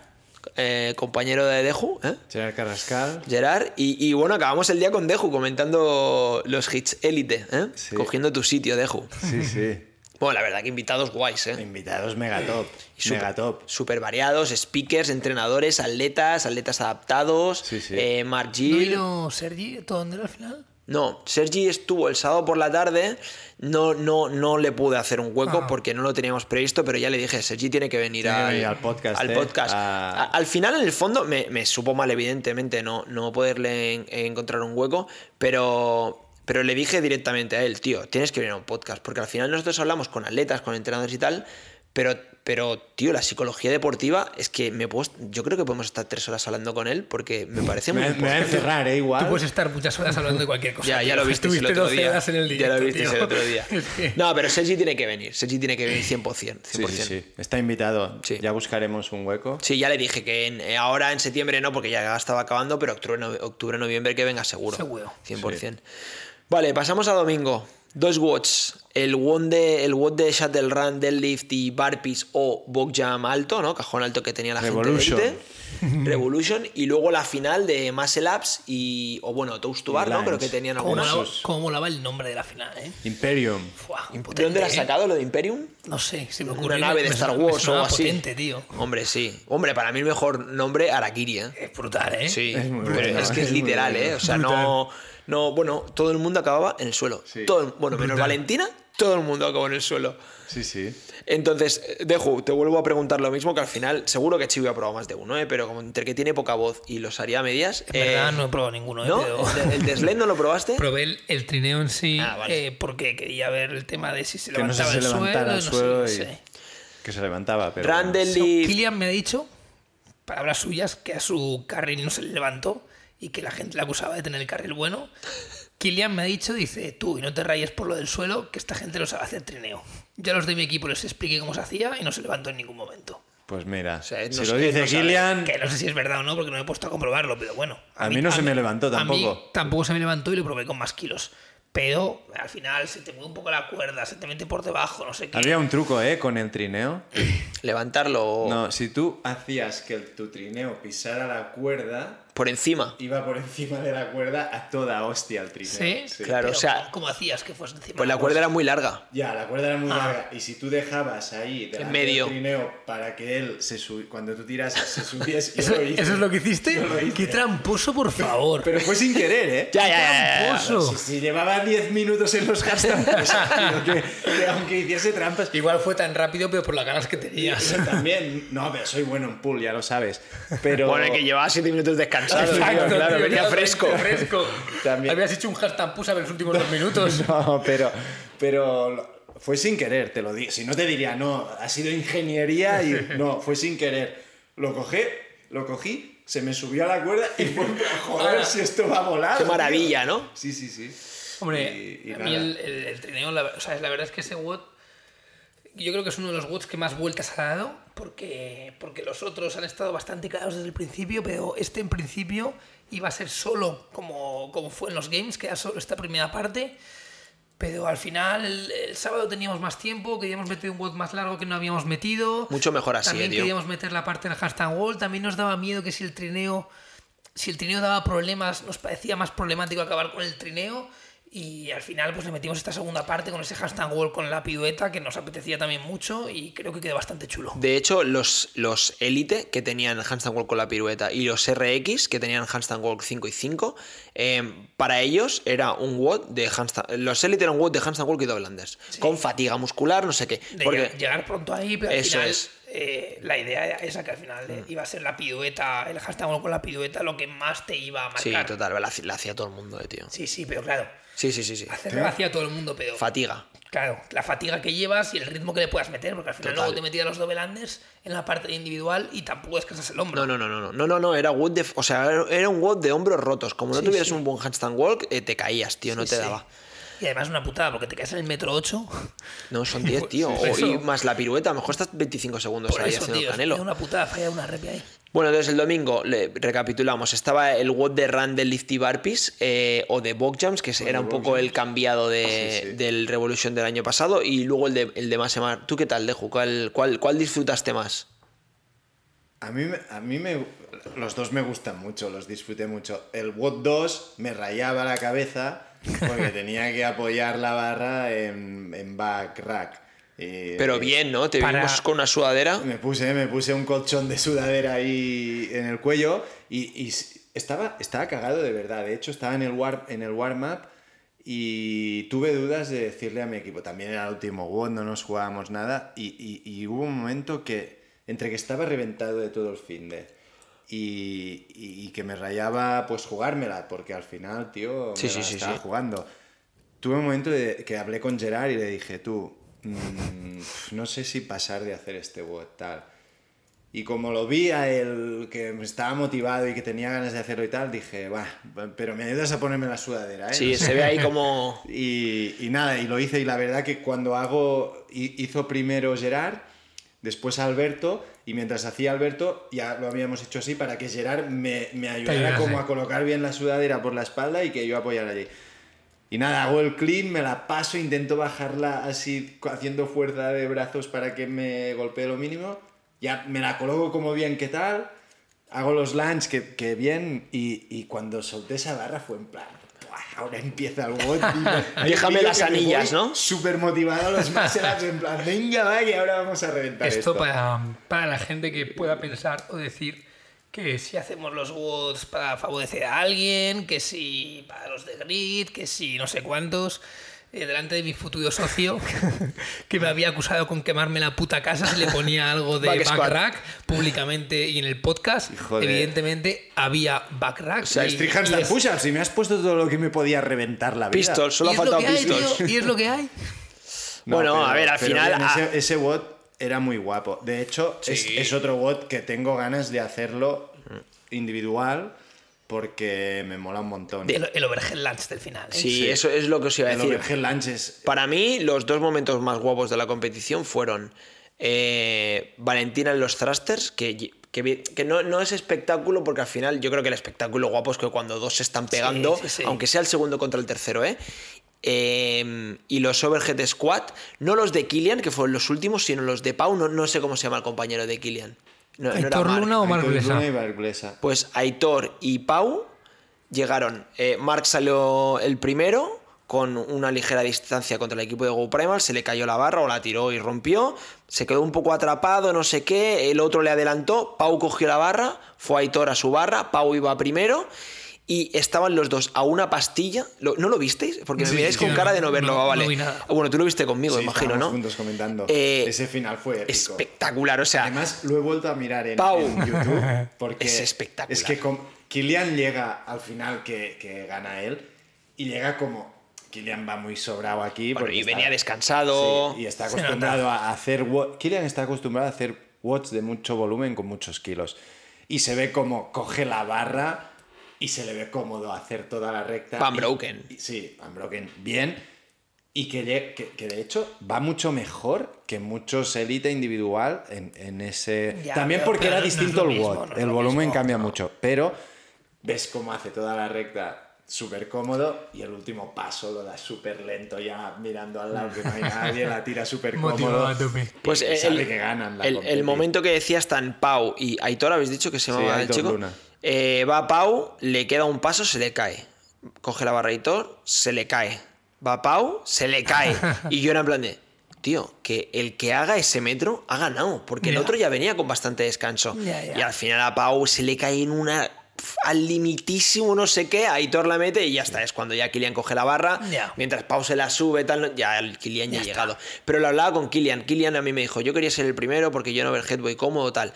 eh, compañero de Deju, ¿eh? Gerard Carrascal. Gerard, y, y bueno, acabamos el día con Deju comentando los hits élite, ¿eh? Sí. cogiendo tu sitio, Deju. Sí, sí. Bueno, la verdad que invitados guays, ¿eh? Invitados megatop. Súper- Megatop. Súper variados, speakers, entrenadores, atletas, atletas adaptados, Sí, sí. eh, Mark ¿No Gill. vino Sergi Tondel al final? No, Sergi estuvo el sábado por la tarde, no, no, no le pude hacer un hueco Ah. porque no lo teníamos previsto, pero ya le dije, Sergi tiene que venir, Tiene que al, venir al podcast, al ¿eh? podcast. A- Al final, en el fondo, me, me supo mal, evidentemente, no, no poderle en- encontrar un hueco, pero, pero le dije directamente a él, tío, tienes que venir a un podcast, porque al final nosotros hablamos con atletas, con entrenadores y tal, pero, pero tío, la psicología deportiva es que me puedo, yo creo que podemos estar tres horas hablando con él porque me parece muy Me, me va a encerrar, ¿eh? Tú Igual. puedes estar muchas horas hablando de cualquier cosa. Ya, ya lo viste el otro 12 día. en el ya lo viste el otro día. No, pero Sergi tiene que venir. Sergi tiene que venir 100%. 100%. Sí, sí, sí. Está invitado. Sí. Ya buscaremos un hueco. Sí, ya le dije que en- eh, ahora en septiembre no, porque ya estaba acabando, pero octubre, no- octubre noviembre que venga seguro. Seguro. 100%. Vale, pasamos a domingo. Dos watts. el WOD de, el WOD de Shuttle Run, Deadlift y Barpees o Box Jam alto, ¿no? Cajón alto que tenía la Revolution. gente élite. Revolution. Y luego la final de Muscle Ups y. O bueno, Toast to Bar, ¿no? Creo que tenían ¿Cómo algunas. molaba, cómo molaba el nombre de la final, ¿eh? Imperium. Fua, ¿De dónde la has ¿eh? sacado lo de Imperium? No sé, se me ocurrió. Una nave de Star Wars o algo así. potente, tío. Hombre, sí. Hombre, para mí el mejor nombre, Arakiri, ¿eh? Es brutal, ¿eh? Sí, Es muy bueno, es que es literal, bueno. ¿eh? O sea, no, no. Bueno, todo el mundo acababa en el suelo. Sí. Todo, el- bueno, menos. Valentina, todo el mundo acabó en el suelo. Sí, sí. Entonces, eh, Deju, te vuelvo a preguntar lo mismo que al final, seguro que Chibi ha probado más de uno, ¿eh? Pero como entre que tiene poca voz y los haría a medias. En verdad eh, no he probado ninguno, ¿eh? ¿No? Pero... ¿El de- ¿El de Sled no lo probaste? Probé el, el trineo en sí Ah, vale. eh, porque quería ver el tema de si se Que no sé levantaba si el se suelo. no sé, no sé. Que se levantaba, pero... Randall So, y. Kilian me ha dicho, palabras suyas, que a su carril no se le levantó y que la gente le acusaba de tener el carril bueno. Kilian me ha dicho, dice, tú, y no te rayes por lo del suelo, que esta gente lo sabe hacer trineo. Ya los de mi equipo les expliqué cómo se hacía y no se levantó en ningún momento. Pues mira, sea, no si sé, lo dice no. Kilian... Que no sé si es verdad o no, porque no me he puesto a comprobarlo, pero bueno. A mí no se me levantó a mí tampoco. tampoco se me levantó y lo probé con más kilos. Pero al final se te mueve un poco la cuerda, se te mete por debajo, no sé qué. Había un truco, ¿eh? Con el trineo. Levantarlo No, si tú hacías que tu trineo pisara la cuerda, por encima. iba por encima de la cuerda a toda hostia el trineo. ¿Sí? Claro, Pero o sea- ¿cómo- ¿Cómo hacías que fuese encima? Pues la cuerda era muy larga. Ya, la cuerda era muy Ah. larga. Y si tú dejabas ahí delante medio. del trineo para que él se subi- cuando tú tiras se subiese. yo ¿Eso, lo hice. eso es lo que hiciste? Lo hice. ¡Qué tramposo, por favor! Pero fue sin querer, ¿eh? Ya, ya, ya, ya, ya. ¡Tramposo! Si, si llevaba 10 minutos en los hashtags, pues, que, que aunque hiciese trampas. Igual fue tan rápido, pero por las ganas que tenías. Yo también, no, pero soy bueno en pool, ya lo sabes. Pero Bueno, que llevaba 7 minutos descansado, tío, Exacto, claro, tío, venía claro, fresco. fresco. También. Habías hecho un hashtag push a ver los últimos dos minutos. No, pero, pero fue sin querer, te lo digo. Si no te diría, no, ha sido ingeniería y no, fue sin querer. Lo cogí, lo cogí, se me subió a la cuerda y fue, joder, Ahora, si esto va a volar. Qué tío". maravilla, ¿no? Sí, sí, sí. Hombre, Y- y a mí el, el- el trineo, la, o sea, la verdad es que ese WOD, yo creo que es uno de los WODs que más vueltas ha dado, porque, porque los otros han estado bastante claros desde el principio, pero este en principio iba a ser solo como, como fue en los games, que era solo esta primera parte. Pero al final, el, el sábado teníamos más tiempo, queríamos meter un WOD más largo que no habíamos metido. Mucho mejor así, También eh, queríamos meter la parte del hashtag wall. También nos daba miedo que si el trineo, si el trineo daba problemas, nos parecía más problemático acabar con el trineo. Y al final, pues le metimos esta segunda parte con ese hashtag wall con la pirueta que nos apetecía también mucho y creo que quedó bastante chulo. De hecho, los, los Elite que tenían handstand walk con la pirueta y los RX que tenían handstand walk 5 y 5, eh, para ellos era un WOD de handstand. Los Elite eran un WOD de handstand walk y double unders, con fatiga muscular, no sé qué. De Porque llegar, pronto ahí, pero al Eso final es. eh, la idea era esa, que al final eh, iba a ser la pirueta, el hashtag wall con la pirueta lo que más te iba a marcar. sí, total, la, la hacía todo el mundo, eh, tío. Sí, sí, pero claro, Sí, sí, sí, sí. hacerlo lo hacía todo el mundo, pero... Fatiga. Claro, la fatiga que llevas y el ritmo que le puedas meter, porque al final Total. luego te metías los double unders en la parte individual y tampoco descansas el hombro. No, no, no, no, no, no, no, era WOD de, o sea, era un WOD de hombros rotos. Como no Sí, tuvieras sí. un buen handstand walk, eh, te caías, tío, no Sí, te sí. daba. Y además una putada, porque te caes en el metro 8. No, son 10, tío. Sí, O- y más la pirueta, a lo mejor estás 25 segundos Por ahí eso, haciendo tío, canelo. es una putada, falla una rep ahí. Bueno, entonces el domingo, le, recapitulamos, estaba el WOD de Run del Lifty Barpees eh, o de Bog Jumps, que era un poco el cambiado de, Sí, sí. del Revolution del año pasado, y luego el de, el de Masemar. ¿Tú qué tal, Deju? ¿Cuál, cuál, cuál disfrutaste más? A mí, me- a mí me, los dos me gustan mucho, los disfruté mucho. El WOD 2 me rayaba la cabeza porque tenía que apoyar la barra en, en back rack. Y- Pero bien, ¿no? Te Para- vimos con una sudadera. Me puse, me puse un colchón de sudadera ahí en el cuello y, y estaba, estaba cagado de verdad. De hecho, estaba en el, war, en el warm-up y tuve dudas de decirle a mi equipo. También era el último WOD, no nos jugábamos nada. Y, y- y hubo un momento que, entre que estaba reventado de todo el fin de y, y- que me rayaba pues jugármela, porque al final, tío, me Sí, la sí, estaba sí. jugando. Tuve un momento de, que hablé con Gerard y le dije, tú, mm, no sé si pasar de hacer este WOD tal. Y como lo vi a él que me estaba motivado y que tenía ganas de hacerlo y tal, dije, va, pero me ayudas a ponerme la sudadera, ¿eh? Sí, se ve ahí como... Y, y nada, y lo hice y la verdad que cuando hago, hi- hizo primero Gerard, después Alberto, y mientras hacía Alberto ya lo habíamos hecho así para que Gerard me, me ayudara como a colocar bien la sudadera por la espalda y que yo apoyara allí. Y nada, hago el clean, me la paso, intento bajarla así, haciendo fuerza de brazos para que me golpee lo mínimo. Ya me la coloco como bien que tal, hago los lunge que, que bien, y, y cuando solté esa barra fue en plan. "Buah, Ahora empieza el WOD. Déjame las anillas, ¿no? Súper motivado a los más en plan, venga, va, que ahora vamos a reventar esto. Esto para, para la gente que pueda pensar o decir que si hacemos los WODs para favorecer a alguien, que si para los de Grid, que si no sé cuántos. eh, delante de mi futuro socio, que me había acusado con quemarme la puta casa si le ponía algo de Back backrack públicamente y en el podcast. Evidentemente había backrack. O sea, y- street y handstand push-ups y me has puesto todo lo que me podía reventar la vida. Pistols, solo ha faltado hay, pistols. tío, y es lo que hay. No, Bueno, pero- a ver, al final, bien, ese, ese WOD era muy guapo. De hecho, es, Sí. es otro WOD que tengo ganas de hacerlo individual porque me mola un montón. El, el overhead lunge del final. ¿eh? Sí, Sí. eso es lo que os iba a El decir. overhead lunge es... Para mí, los dos momentos más guapos de la competición fueron eh, Valentina en los thrusters, que, que, no, no es espectáculo, porque al final yo creo que el espectáculo guapo es que cuando dos se están pegando, sí, sí. aunque sea el segundo contra el tercero, ¿eh? Eh, y los overhead squat, no los de Killian, que fueron los últimos, sino los de Pau, no, no sé cómo se llama el compañero de Killian. No, no Aitor Marc. Luna o Marc Blesa? Pues Aitor y Pau llegaron. Eh, Mark salió el primero con una ligera distancia contra el equipo de Go Primal, se le cayó la barra o la tiró y rompió, se quedó un poco atrapado, no sé qué, el otro le adelantó, Pau cogió la barra, fue Aitor a su barra, Pau iba primero y estaban los dos a una pastilla. ¿Lo- ¿No lo visteis? Porque me Sí, miráis sí, con no, cara de no verlo, no, ah, vale. no. Bueno, tú lo viste conmigo, Sí, imagino, ¿no? juntos comentando. Eh, Ese final fue épico. Espectacular, o sea, Además, lo he vuelto a mirar en, Pau. en YouTube porque Es espectacular. Es que con- Kylian llega al final que, que gana él y llega como Kylian va muy sobrado aquí Bueno, porque y venía descansado. Sí, y está acostumbrado a hacer Kylian está acostumbrado a hacer watts de mucho volumen con muchos kilos y se ve como coge la barra y se le ve cómodo hacer toda la recta Van y- Broken. y- sí Van Broken bien y que, que, que de hecho va mucho mejor que muchos élite individual en, en ese... Ya, También pero- porque pero era no distinto el mismo, WOD. no el volumen mismo, cambia no. mucho. Pero ves cómo hace toda la recta súper cómodo y el último paso lo da súper lento ya mirando al lado que no hay nadie, la tira súper cómodo. Pues el, sabe que ganan la el- el momento que decía están Pau y Aitor, habéis dicho que se Sí, llamaba el chico. Luna. Eh, va Pau, le queda un paso, se le cae. Coge la barra Aitor, se le cae. Va Pau, se le cae. y yo era en plan de, tío, que el que haga ese metro ha ganado, porque el otro ya venía con bastante descanso. Y al final a Pau se le cae en una al limitísimo no sé qué, Aitor la mete y ya está, es cuando ya Kilian coge la barra, Ya. mientras Pau se la sube, tal, ya el Kilian ya, Ya ha llegado. Pero lo hablaba con Kilian, Kilian a mí me dijo, yo quería ser el primero porque yo en overhead voy cómodo, tal.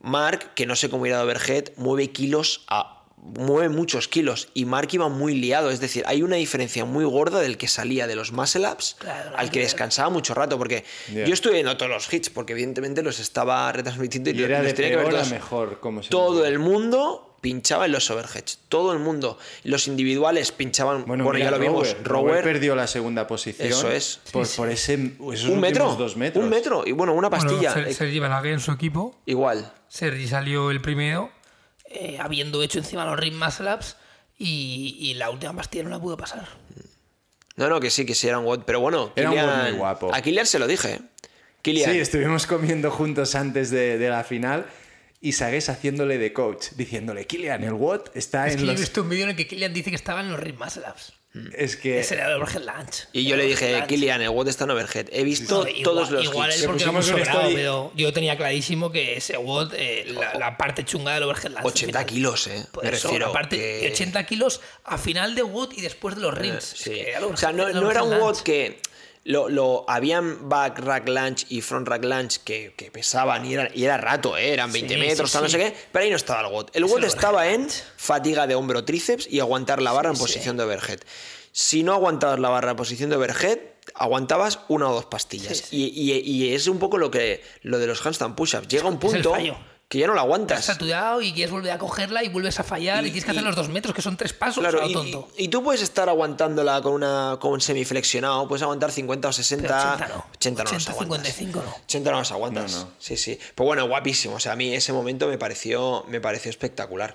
Mark, que no sé cómo irá de overhead, mueve kilos a mueve muchos kilos y Mark iba muy liado, es decir, hay una diferencia muy gorda del que salía de los muscle ups Claro, al que descansaba mucho rato, porque yo estuve viendo todos los hits, porque evidentemente los estaba retransmitiendo y, Y era los de tenía que ver peor a todos. mejor, como se Todo el mundo pinchaba en los overheads, todo el mundo. Los individuales pinchaban, bueno, Bueno, ya lo vimos, Rower. Perdió la segunda posición. Eso es. Por, Sí, por sí. ese, esos un metro, dos metros. un metro, y bueno, una pastilla, Bueno, eh, Ser- Sergi Balaguer en su equipo. igual. Sergi salió el primero, eh, habiendo hecho encima los ups, y, y la última pastilla no la pudo pasar. No, no, que sí, que sí era un WOD, pero bueno, Era un muy guapo. a Kilian se lo dije. ¿eh? Kilian, Sí, estuvimos comiendo juntos antes de, de la final y Sagues haciéndole de coach, diciéndole, Kilian, el WOT está Es en que yo he los... visto un vídeo en el que Kylian dice que estaba en los ring muscle ups. Es que... Ese era el overhead lunge. y yo le dije. Kilian, el WOD está en overhead. He visto No, igual- todos los Igual hits. él porque un sobrado, story- pero yo tenía clarísimo que ese WOD, eh, la, la parte chunga del overhead al 80 final. kilos, eh. Por me eso, refiero. aparte, que- 80 kilos a final de WOD y después de los rings. Sí. Es que era el O sea, no, no era un WOD que lo, lo habían back rack lunge y front rack lunge que, que pesaban y era, y era rato, ¿eh? eran 20 Sí, metros, sí, tal, no sé qué, pero ahí no estaba el WOD. El WOD estaba en fatiga de hombro tríceps y aguantar la barra en posición de overhead. Si no aguantabas la barra en posición de overhead, aguantabas una o dos pastillas. Y, y- y es un poco lo que lo de los handstand push-ups. Llega un punto. Que ya no la Estás aguantas. saturado y quieres volver a cogerla y vuelves a fallar y, Y- tienes que hacer y- los dos metros, que son tres pasos, Claro, tonto. y- y tú puedes estar aguantándola con una con un semiflexionado, puedes aguantar 50 o 60. Pero 80 no. 80 no las 80, aguantas. 55 no. 80 no las aguantas. No, no. Sí, sí. Pues bueno, guapísimo. O sea, a mí ese momento me pareció, me pareció espectacular.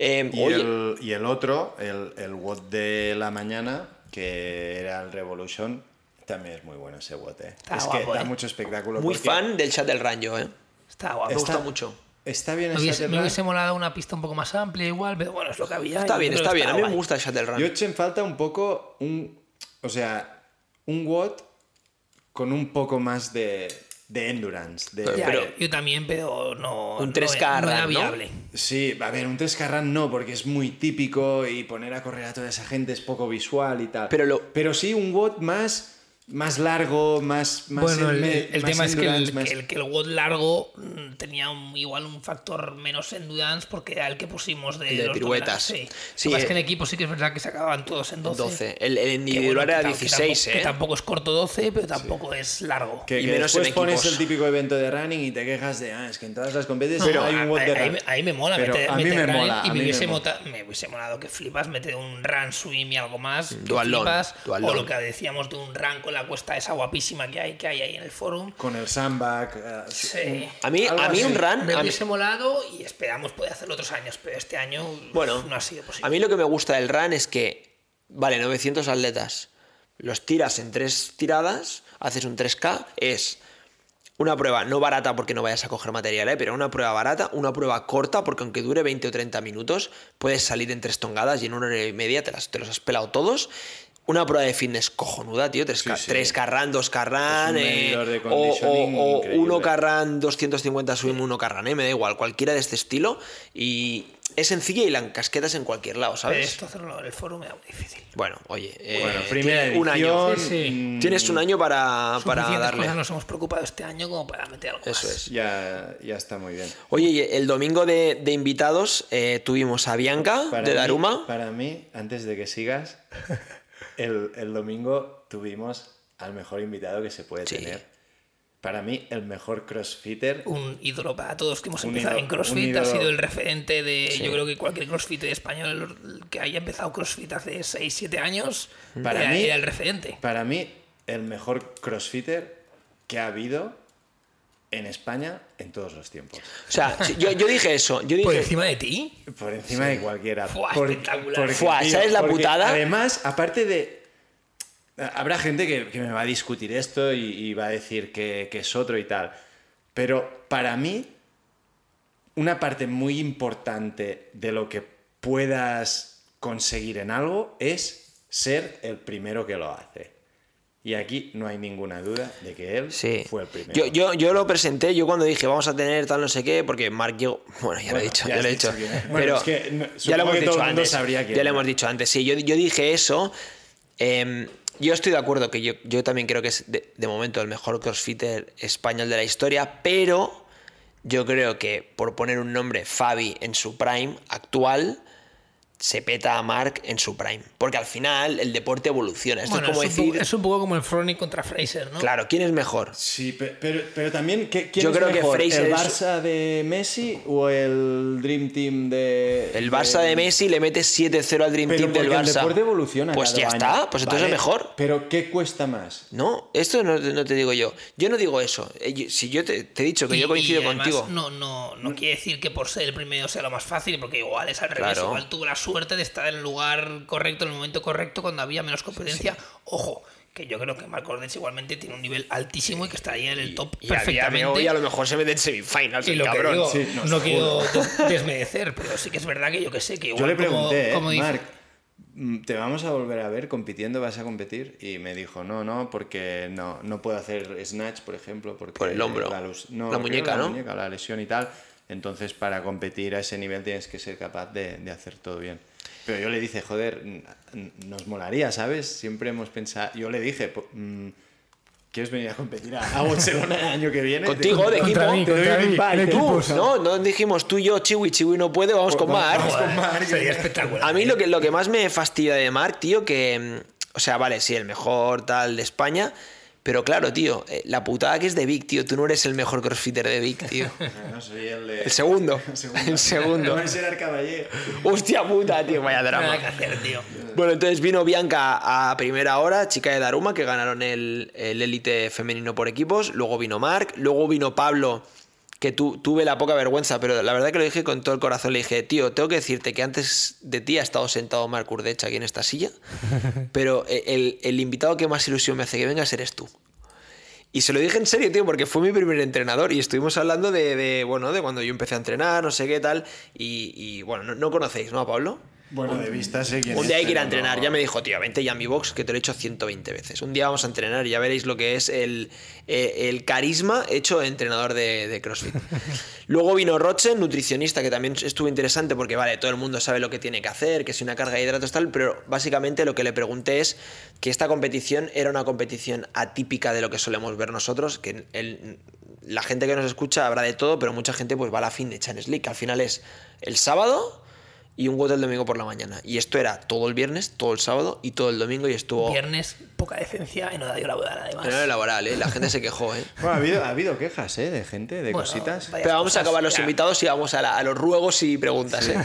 Eh, Y, oye, el, y el otro, el, el WOT de la mañana, que era el Revolution, también es muy bueno ese WOT. eh. Está es guapo, que da eh. mucho espectáculo. muy porque fan del Shuttle Run yo, ¿eh? Está guapo. Me Está- gusta mucho. Está bien Me hubiese, me hubiese molado una pista un poco más amplia igual, pero bueno, es lo que había. Está bien, está bien. A mí me gusta el Shuttle Run. Yo eché en falta un poco un. O sea, un WOT con un poco más de, de endurance. De, Ya, Pero- yo, también, pero no. Un no 3K era- no era run, ¿no? viable. Sí, a ver, un 3K Run no, porque es muy típico y poner a correr a toda esa gente es poco visual y tal. Pero lo- Pero sí un WOT más, más largo, más. más Bueno, el, en- el más tema es que el, más- que el, que el WOD largo mm, tenía un- igual un factor menos endurance porque era el que pusimos de, El de los piruetas. Sí. Sí, Lo que pasa es eh. que en equipo sí que es verdad que se acababan todos en 12. 12. El, el Que individual bueno, que era que 16, tampoco, ¿eh? Que tampoco es corto 12, pero tampoco es largo. Que, Y que menos en después pones equipos. el típico evento de running y te quejas de, ah, es que en todas las competiciones No, hay un a- WOT de a- ahí, run. me- ahí me mola Pero meter, a mí meter me running mola, y a me mí hubiese, me hubiese molado que flipas meter un run swim y algo más que Dual flipas, o lo que decíamos de un run con la cuesta esa guapísima que hay que hay ahí en el forum Con el sandbag. eh, sí. A mí, a mí un run. me a mí- hubiese molado y esperamos poder hacerlo otros años pero este año Bueno, no ha sido posible a mí lo que me gusta del run es que, vale, 900 atletas, los tiras en tres tiradas, haces un 3K, es una prueba no barata porque no vayas a coger material, ¿eh? pero una prueba barata, una prueba corta porque aunque dure 20 o 30 minutos, puedes salir en tres tongadas y en una hora y media te, las, te los has pelado todos. Una prueba de fitness cojonuda, tío. 3K, Sí, sí. 3 carran, 2 carran. Es un eh, de o, conditioning o, o increíble. 1 carran, 250 swim, 1 carran, ¿eh? me da igual, cualquiera de este estilo. Y es sencilla y la encasquetas en cualquier lado, ¿sabes? esto hacerlo en el forum era muy difícil Bueno, oye, eh, Bueno, primera tiene un edición. año. Sí, sí. mm, Tienes un año para, para darle. cosas nos hemos preocupado este año como para meter algo Eso más. es. Ya, ya está muy bien. Oye, el domingo de, de invitados eh, tuvimos a Bianca Para de mí- Daruma. para mí, antes de que sigas, el, el domingo tuvimos al mejor invitado que se puede Sí. tener. Para mí, el mejor crossfitter. un ídolo para todos que hemos empezado ídolo- en CrossFit, ha sido el referente de, yo creo que cualquier CrossFitter español que haya empezado CrossFit hace 6, 7 años, Para era, mí- era el referente. Para mí, el mejor crossfitter que ha habido en España en todos los tiempos. O sea, yo, yo dije eso. Yo Por encima de ti, Por encima de cualquiera. Fua, Por- espectacular. Fua, ¿sabes la porque putada? Además, aparte de. Habrá gente que, que me va a discutir esto y, y va a decir que, que es otro y tal. Pero para mí, una parte muy importante de lo que puedas conseguir en algo es ser el primero que lo hace. Y aquí no hay ninguna duda de que él Sí. fue el primero. Yo, yo, yo lo presenté, yo cuando dije vamos a tener tal no sé qué, porque Mark llegó. Bueno, ya lo he dicho, ya lo he dicho. Bueno, Pero es que no- ya lo hemos que dicho antes. sabría quién ya lo hemos dicho antes. Sí, yo, yo dije eso. em, yo estoy de acuerdo que yo, yo también creo que es de, de momento el mejor crossfitter español de la historia, pero yo creo que por poner un nombre, Fabi en su prime actual, se peta a Mark en su prime. Porque al final el deporte evoluciona. Esto bueno, es como es, un decir, poco, es un poco como el Froning contra Fraser, ¿no? claro, ¿quién es mejor? Sí, pe- pero, pero también, ¿qué- ¿quién Yo es creo que mejor? Fraser ¿El es- Barça de Messi o el Dream Team de. El Barça de Messi le mete 7-0 al Dream Pero Team del porque el Barça. deporte evoluciona. Pues cada ya año. está, pues entonces Vale, es mejor. Pero ¿qué cuesta más? No, esto no, no te digo yo. Yo no digo eso. Eh, Si yo te, te he dicho que Y- yo coincido y además contigo. No, no, no quiere decir que por ser el primero sea lo más fácil, porque igual es al revés. Claro. Igual tuvo la suerte de estar en el lugar correcto, en el momento correcto, cuando había menos competencia. Ojo, que yo creo que Marco Ordech igualmente tiene un nivel altísimo y que estaría en el top Y a día de perfectamente. hoy a lo mejor se mete en semifinals, Y el lo que cabrón. digo, Sí, no, nos quiero des- desmerecer, pero sí que es verdad que yo que sé que igual Yo le como- pregunté, como, eh, dice- Marc, mm, ¿te vamos a volver a ver compitiendo? ¿Vas a competir? Y me dijo, no, no, porque no, no puedo hacer snatch, por ejemplo. Porque Por el hombro. La, no, La muñeca, la ¿no? muñeca, la lesión y tal. Entonces, para competir a ese nivel tienes que ser capaz de, de hacer todo bien. Pero yo le dije, joder, nos molaría, ¿sabes? Siempre hemos pensado. Yo le dije, mm, ¿quieres venir a competir a, Barcelona el año que viene? Contigo, de equipo. mí, Te mí. Tú, No, no dijimos tú y yo, Chiwi, Chiwi no puede, vamos con Mark. vamos con Marc. Sería espectacular. A mí lo que, lo que más me fastidia de Mark, tío, que. mm, O sea, vale, sí, el mejor tal de España. Pero claro, tío, eh, la putada que es de Vic, tío. Tú no eres el mejor crossfitter de Vic, tío. No, soy el de... El segundo. El segundo. El segundo. No, ese era el caballero. Hostia puta, tío, vaya Nada drama. que hacer, tío. Bueno, entonces vino Bianca a primera hora, chica de Daruma, que ganaron el el élite femenino por equipos. Luego vino Marc, luego vino Pablo, que tu- tuve la poca vergüenza, pero la verdad que lo dije con todo el corazón. Le dije, tío, tengo que decirte que antes de ti ha estado sentado Marc Urdech aquí en esta silla, pero el, el invitado que más ilusión me hace que vengas eres tú. Y se lo dije en serio, tío, porque fue mi primer entrenador y estuvimos hablando de, de, bueno, de cuando yo empecé a entrenar, no sé qué tal. Y, y, bueno, no, no conocéis, ¿no, a Pablo? Bueno, de vista sé quién Un día hay que ir a entrenar. no- Ya me dijo, tío, vente ya a mi box, que te lo he hecho 120 veces. Un día vamos a entrenar y ya veréis lo que es el, eh, el carisma hecho entrenador de, de CrossFit. Luego vino Rochen, nutricionista, que también estuvo interesante porque, vale, todo el mundo sabe lo que tiene que hacer, que si una carga de hidratos tal, pero básicamente lo que le pregunté es que esta competición era una competición atípica de lo que solemos ver nosotros, que el- la gente que nos escucha habrá de todo, pero mucha gente pues va a la fin de Champions League, que al final es el sábado y un WOD el domingo por la mañana. Y esto era todo el viernes, todo el sábado y todo el domingo y estuvo Viernes, poca decencia en horario laboral, además. en horario laboral, ¿eh? La gente se quejó, ¿eh? Bueno, ha habido, ha habido quejas, ¿eh? De gente, de Bueno, cositas. Pero vamos a cosas, acabar los ya. invitados y vamos a, la- a los ruegos y preguntas, ¿eh?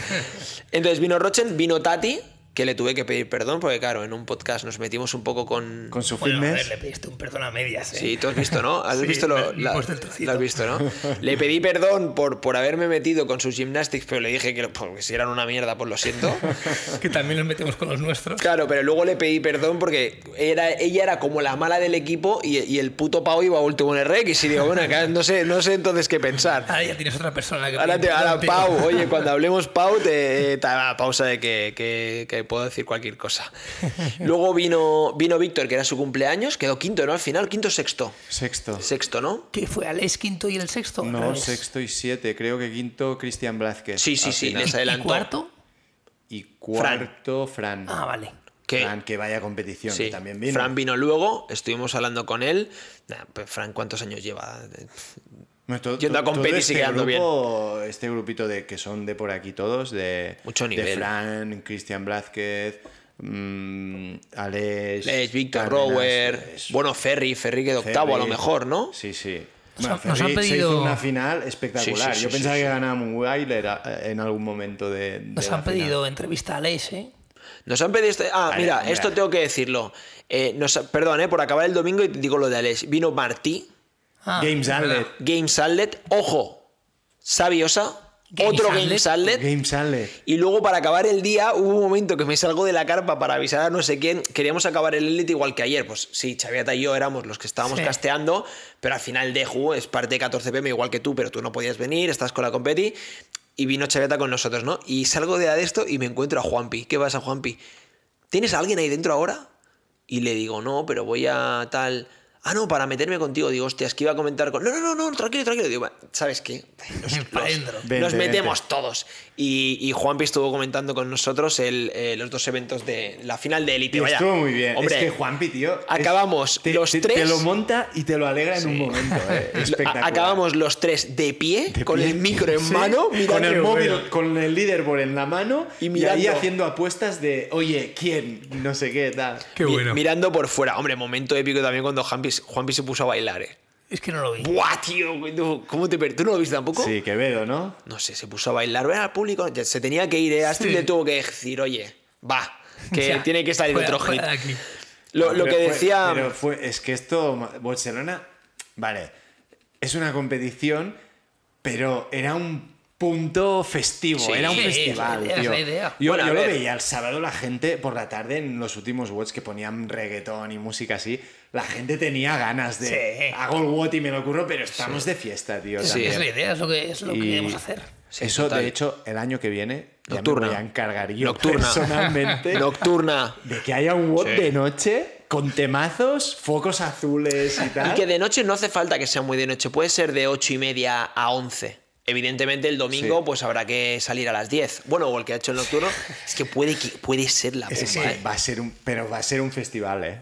Entonces vino Rochen, vino Tati, que le tuve que pedir perdón porque, claro, en un podcast nos metimos un poco con... Con su Bueno, a ver, le pediste un perdón a medias, ¿eh? Sí, tú has visto, ¿no? Has Sí, visto lo, la- lo has visto, ¿no? Le pedí perdón por, por haberme metido con sus gymnastics, pero le dije que, porque si eran una mierda, pues lo siento. Que también nos metemos con los nuestros. Claro, pero luego le pedí perdón porque era, ella era como la mala del equipo y, y el puto Pau iba último en el RX y digo, bueno, acá no sé, no sé entonces qué pensar. Ahora ya tienes otra persona que Ahora, te, ahora. Pau, oye, cuando hablemos Pau, te, te haga pausa de que, que- que puedo decir cualquier cosa. Luego vino, vino Víctor, que era su cumpleaños, quedó quinto, ¿no? Al final, quinto o sexto. Sexto. Sexto, ¿no? ¿Qué fue Alex quinto y el sexto? No, sexto y siete. Creo que quinto, Cristian Blázquez. Sí, sí, sí, les ¿Y adelantó. cuarto? Y cuarto, Fran. Ah, vale. Que- Fran, que vaya competición, Sí, que también vino. Fran vino luego, estuvimos hablando con él. Nah, pues Fran, ¿cuántos años lleva? No, todo- Yendo a competir y este quedando bien. grupo, Este grupito de que son de por aquí todos, de, Mucho de nivel. Fran, Cristian Blázquez, mm, Alex, Les, Víctor Rower, es- bueno, Ferry, Ferry quedó octavo a lo mejor, ¿no? Sí, sí. Nos Bueno, han- nos han Ferri se pedido- hizo una final espectacular. Sí, sí, sí, Yo pensaba sí. que ganaba Munguailer en algún momento de. de Nos la han final. pedido entrevista a Alex, ¿eh? Nos han pedido este... Ah, Vale, mira, esto tengo que decirlo. Eh, nos... Perdón, eh, por acabar el domingo y te digo lo de Alex. Vino Martí, Ah, Games. Outlet. Games Outlet, ojo, Sabiosa, otro. Games Outlet. Games Outlet. Y luego para acabar el día hubo un momento que me salgo de la carpa para avisar a no sé quién. Queríamos acabar el Elite igual que ayer. Pues sí, Chaviata y yo éramos los que estábamos Sí. casteando, pero al final Deju es parte de 14 pm igual que tú, pero tú no podías venir, estás con la competi. Y vino Chaviata con nosotros, ¿no? Y salgo de esto y me encuentro a Juanpi. ¿Qué pasa, Juanpi? ¿Tienes a alguien ahí dentro ahora? Y le digo, no, pero voy a tal. Ah, no, para meterme contigo. Digo, hostia, es que iba a comentar con. No, no, no, no, tranquilo, tranquilo. Digo, "Va, ¿sabes qué? Nos, los- dentro. nos Vente, metemos vente. todos. Y, y Juanpi estuvo comentando con nosotros el, eh, los dos eventos de la final de Elite. Y Vaya. estuvo muy bien. Hombre, es que Juanpi, tío. es- acabamos te, los te- tres- Te lo monta y te lo alegra en un momento, ¿eh? a- Espectacular. acabamos los tres de pie, De con pie. el micro en Sí, mano, con el móvil, bueno. con el leaderboard en la mano Y y, mirando. ahí haciendo apuestas de, oye, ¿quién? No sé qué, tal. Qué mi- bueno. mirando por fuera. Hombre, momento épico también cuando Juanpi, Juanpi se puso a bailar, eh. Es que no lo vi. ¡Buah, tío! tú- ¿Cómo te ¿Tú no lo viste tampoco? Sí, Quevedo, ¿no? No sé, se puso a bailar, ver al público, se tenía que ir, ¿eh? Astrid Sí. le tuvo que decir, oye, va, que tiene que salir fuera- otro hit. fuera de aquí. Lo, No, lo pero que fue- decía... pero fue, es que esto, Barcelona, vale, es una competición, pero era un punto festivo, Sí. era un Sí, festival, es la idea, tío. idea. Yo, Bueno, yo lo veía el sábado, la gente por la tarde en los últimos WOTs que ponían reggaetón y música así, la gente tenía ganas de Sí. hago el WOT y me lo ocurro, pero estamos de fiesta, tío. Es, también. es la idea, es lo que, es lo que queremos hacer. Sí, Eso, total. de hecho, el año que viene ya Nocturna. me voy a encargar yo Nocturna. personalmente Nocturna. de que haya un WOT Sí. de noche con temazos, focos azules y tal. Y que de noche no hace falta que sea muy de noche, puede ser de ocho y media a 11. Evidentemente el domingo Sí. pues habrá que salir a las 10. Bueno, o el que ha hecho el nocturno, es que puede, que, puede ser la bomba, que ¿eh? va a ser un, pero va a ser un festival, ¿eh?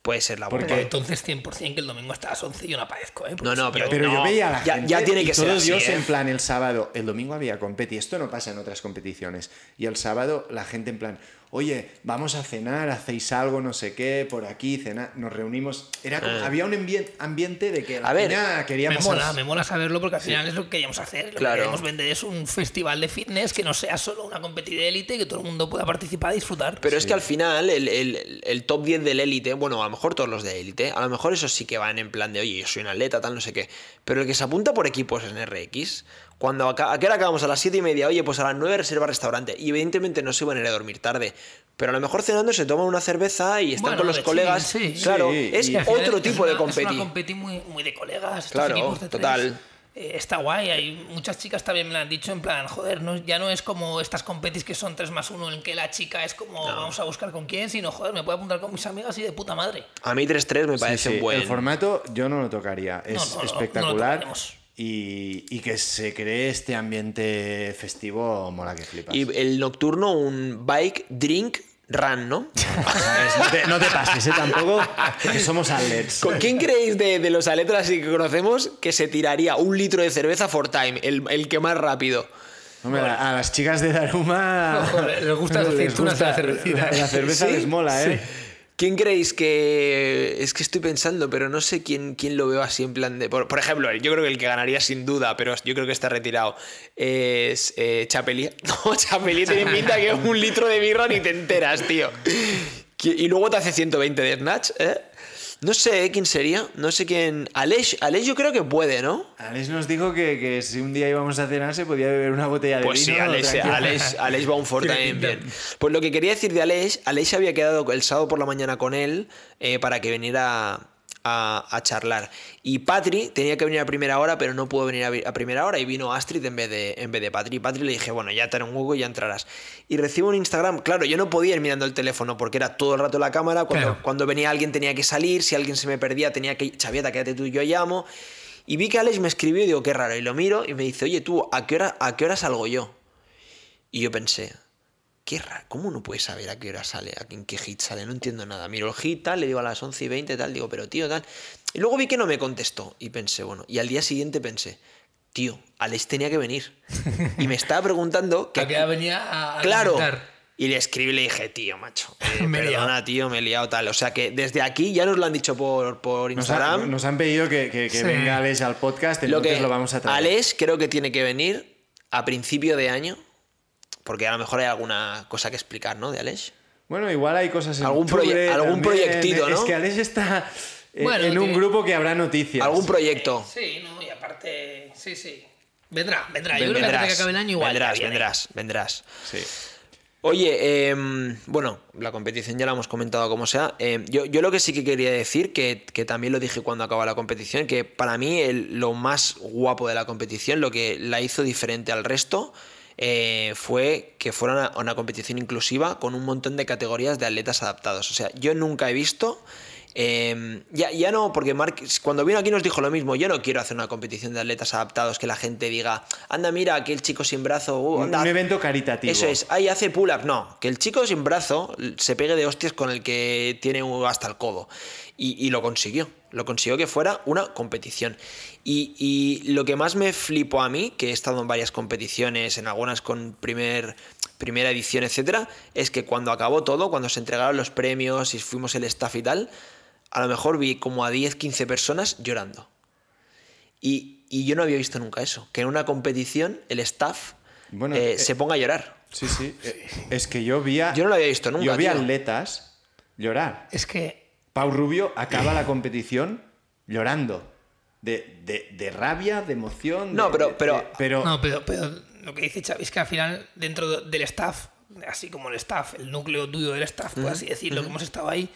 Puede ser la bomba. Pero entonces 100% que el domingo hasta las 11 yo no aparezco, ¿eh? No, no, pero- Pero No, yo veía a la ya- gente ya tiene y que ser todos así, Dios ¿eh? en plan el sábado, el domingo había competi, esto no pasa en otras competiciones. Y el sábado la gente en plan, oye, vamos a cenar, hacéis algo, no sé qué, por aquí, cenar, nos reunimos. Era como- Ah. había un ambien- ambiente de que la A ver, peña quería Me mola, me mola saberlo porque al final es lo que queríamos hacer. Lo Claro. que queremos vender es un festival de fitness que no sea solo una competición de élite, que todo el mundo pueda participar y disfrutar. Pero es que al final el, el- el top 10 del élite, bueno, a lo mejor todos los de élite, a lo mejor esos sí que van en plan de, oye, yo soy un atleta, tal, no sé qué. Pero el que se apunta por equipos en RX, cuando aca- a qué hora acabamos a las 7 y media, oye, pues a las 9 reserva restaurante. Y evidentemente no se van a ir a dormir tarde. Pero a lo mejor cenando se toman una cerveza y están Bueno, con los colegas. chill, sí. Claro, Sí, es otro es tipo de una- Es una competi muy, muy de colegas, Claro, equipos de tres. total. Eh, está guay, hay muchas chicas también me lo han dicho en plan, joder, no, ya no es como estas competis que son 3 más 1 en que la chica es como vamos a buscar con quién, sino joder, me puedo apuntar con mis amigas y de puta madre. A mí 3-3 me Sí, parece sí, un buen. El formato yo no lo tocaría. Es No, no, no, no lo espectacular. tocaremos. Y, y que se cree este ambiente festivo mola que flipas. Y el nocturno, un bike, drink, run, ¿no? ¿Sabes? No, te, no te pases, ¿eh? Tampoco, que somos atlets. ¿Con quién creéis de, de los atletas así que conocemos que se tiraría un litro de cerveza for time? El, el que más rápido. Hombre, a las chicas de Daruma Joder, les gustan las aceitunas y la cervecita. La, la cerveza ¿Sí? les mola, ¿eh? ¿Quién creéis que.? Es que estoy pensando, pero no sé quién, quién lo veo así en plan de. Por, por ejemplo, yo creo que el que ganaría sin duda, pero yo creo que está retirado, es eh. No, Chapelier tiene pinta que un litro de birra ni te enteras, tío. Y luego te hace 120 de Snatch, ¿eh? No sé ¿eh? quién sería, no sé quién. Aleix, Aleix yo creo que puede, ¿no? Alex nos dijo que, que si un día íbamos a cenar se podía beber una botella de Pues sí, vino. Aleix, tranquilo. Aleix, Aleix va un también pinta. bien. Pues lo que quería decir de Aleix, Aleix había quedado el sábado por la mañana con él eh, para que viniera a, a charlar. Y Patri tenía que venir a primera hora, pero no pudo venir a, primera hora y vino Astrid en vez de, en vez de Patri. Y Patri le dije, bueno, ya te haré un hueco y ya entrarás. Y recibo un Instagram, claro, yo no podía ir mirando el teléfono porque era todo el rato la cámara. Cuando, Claro. cuando venía alguien tenía que salir, si alguien se me perdía tenía que... Chavieta, quédate tú y yo llamo. Y vi que Alex me escribió y digo, qué raro. Y lo miro y me dice, oye, tú, ¿a qué hora, a qué hora salgo yo? Y yo pensé, qué raro, ¿cómo no puedes saber a qué hora sale, a en qué hit sale? No entiendo nada. Miro el hit, tal, le digo a las 11 y 20, tal, digo, pero tío, tal. Y luego vi que no me contestó y pensé, bueno, y al día siguiente pensé, tío, Alex tenía que venir. Y me estaba preguntando Que que... ya venía a, a Claro. Y le escribí y le dije, tío, macho, eh, Me perdona, liado. tío, me he liado tal. O sea que desde aquí ya nos lo han dicho por, por Nos, ha- Instagram. nos han pedido que, que- que Sí. venga Alex al podcast, Lo entonces que lo vamos a traer. Alex creo que tiene que venir a principio de año, porque a lo mejor hay alguna cosa que explicar, ¿no? De Alex. Bueno, igual hay cosas en Algún proye- algún también. proyectito, ¿no? Es que Alex está en, Bueno, en un grupo que habrá noticias. Algún proyecto. Sí, no, y aparte, sí, sí. Vendrá, vendrá. Yo creo que antes que acabe el año igual. vendrás, vendrás, vendrás. Sí. Oye, em, bueno, la competición ya la hemos comentado como sea. Em, yo, yo lo que sí que quería decir, que, que también lo dije cuando acaba la competición, que para mí el- lo más guapo de la competición, lo que la hizo diferente al resto, eh, fue que fuera una, una competición inclusiva con un montón de categorías de atletas adaptados. O sea, yo nunca he visto... em, ya, ya no, porque Mark cuando vino aquí nos dijo lo mismo, yo no quiero hacer una competición de atletas adaptados que la gente diga, anda, mira, aquel chico sin brazo, uh, anda, un evento caritativo. eso es, ahí hace pull-up. No, que el chico sin brazo se pegue de hostias con el que tiene hasta el codo. Y, y lo consiguió. Lo consiguió que fuera una competición. Y, y lo que más me flipó a mí, que he estado en varias competiciones, en algunas con primer, primera edición, etcétera, es que cuando acabó todo, cuando se entregaron los premios y fuimos el staff y tal, a lo mejor vi como a 10, 15 personas llorando. Y, y yo no había visto nunca eso, que en una competición el staff Bueno, eh, eh, se ponga a llorar. Sí, sí. Eh, Es que yo vi a, Yo no lo había visto nunca, Yo vi tío. atletas llorar. Es que Pau Rubio acaba la competición llorando. De, de- de rabia, de emoción. No, de- pero- de- pero- de- pero No, pero, pero lo que dice Xavi es que al final, dentro de- del staff, así como el staff, el núcleo duro del staff, por así decirlo, que hemos estado ahí,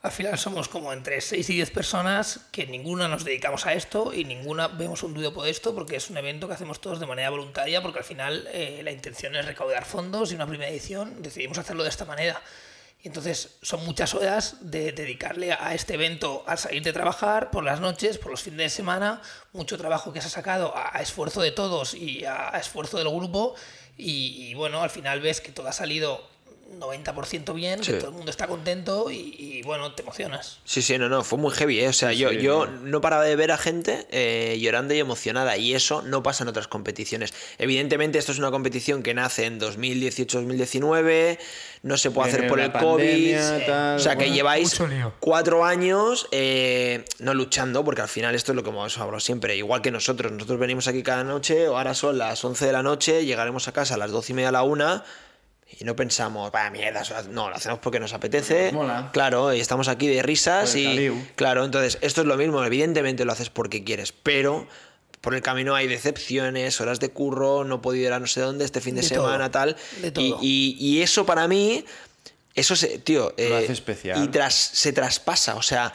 al final somos como entre 6 y 10 personas que ninguna nos dedicamos a esto y ninguna vemos un duro por esto porque es un evento que hacemos todos de manera voluntaria porque al final eh, la intención es recaudar fondos y una primera edición decidimos hacerlo de esta manera. Y entonces son muchas horas de dedicarle a este evento al salir de trabajar, por las noches, por los fines de semana, mucho trabajo que se ha sacado a, esfuerzo de todos y a, esfuerzo del grupo. Y bueno, al final ves que todo ha salido 90% bien, Sí. que todo el mundo está contento y, y, bueno, te emocionas. Sí, sí, no, no, fue muy heavy, ¿eh? O sea, yo, sí, yo no. no paraba de ver a gente eh, llorando y emocionada, y eso no pasa en otras competiciones. Evidentemente, esto es una competición que nace en 2018-2019, no se puede hacer por el pandemia, COVID. tal, o sea, que lleváis cuatro años eh, no luchando, porque al final esto es lo que hemos hablado siempre, igual que nosotros. Nosotros venimos aquí cada noche, ahora son las 11 de la noche, llegaremos a casa a las 12 y media a la una. Y no pensamos, vaya mierda, no, lo hacemos porque nos apetece. Mola. Claro, y estamos aquí de risas y. caliu. Claro, entonces, esto es lo mismo, evidentemente lo haces porque quieres, pero por el camino hay decepciones, horas de curro, no he podido ir a no sé dónde este fin de, De semana, todo, tal. de Y, todo. y- y eso para mí, eso se, tío, eh, hace especial. Y tras, se traspasa, o sea.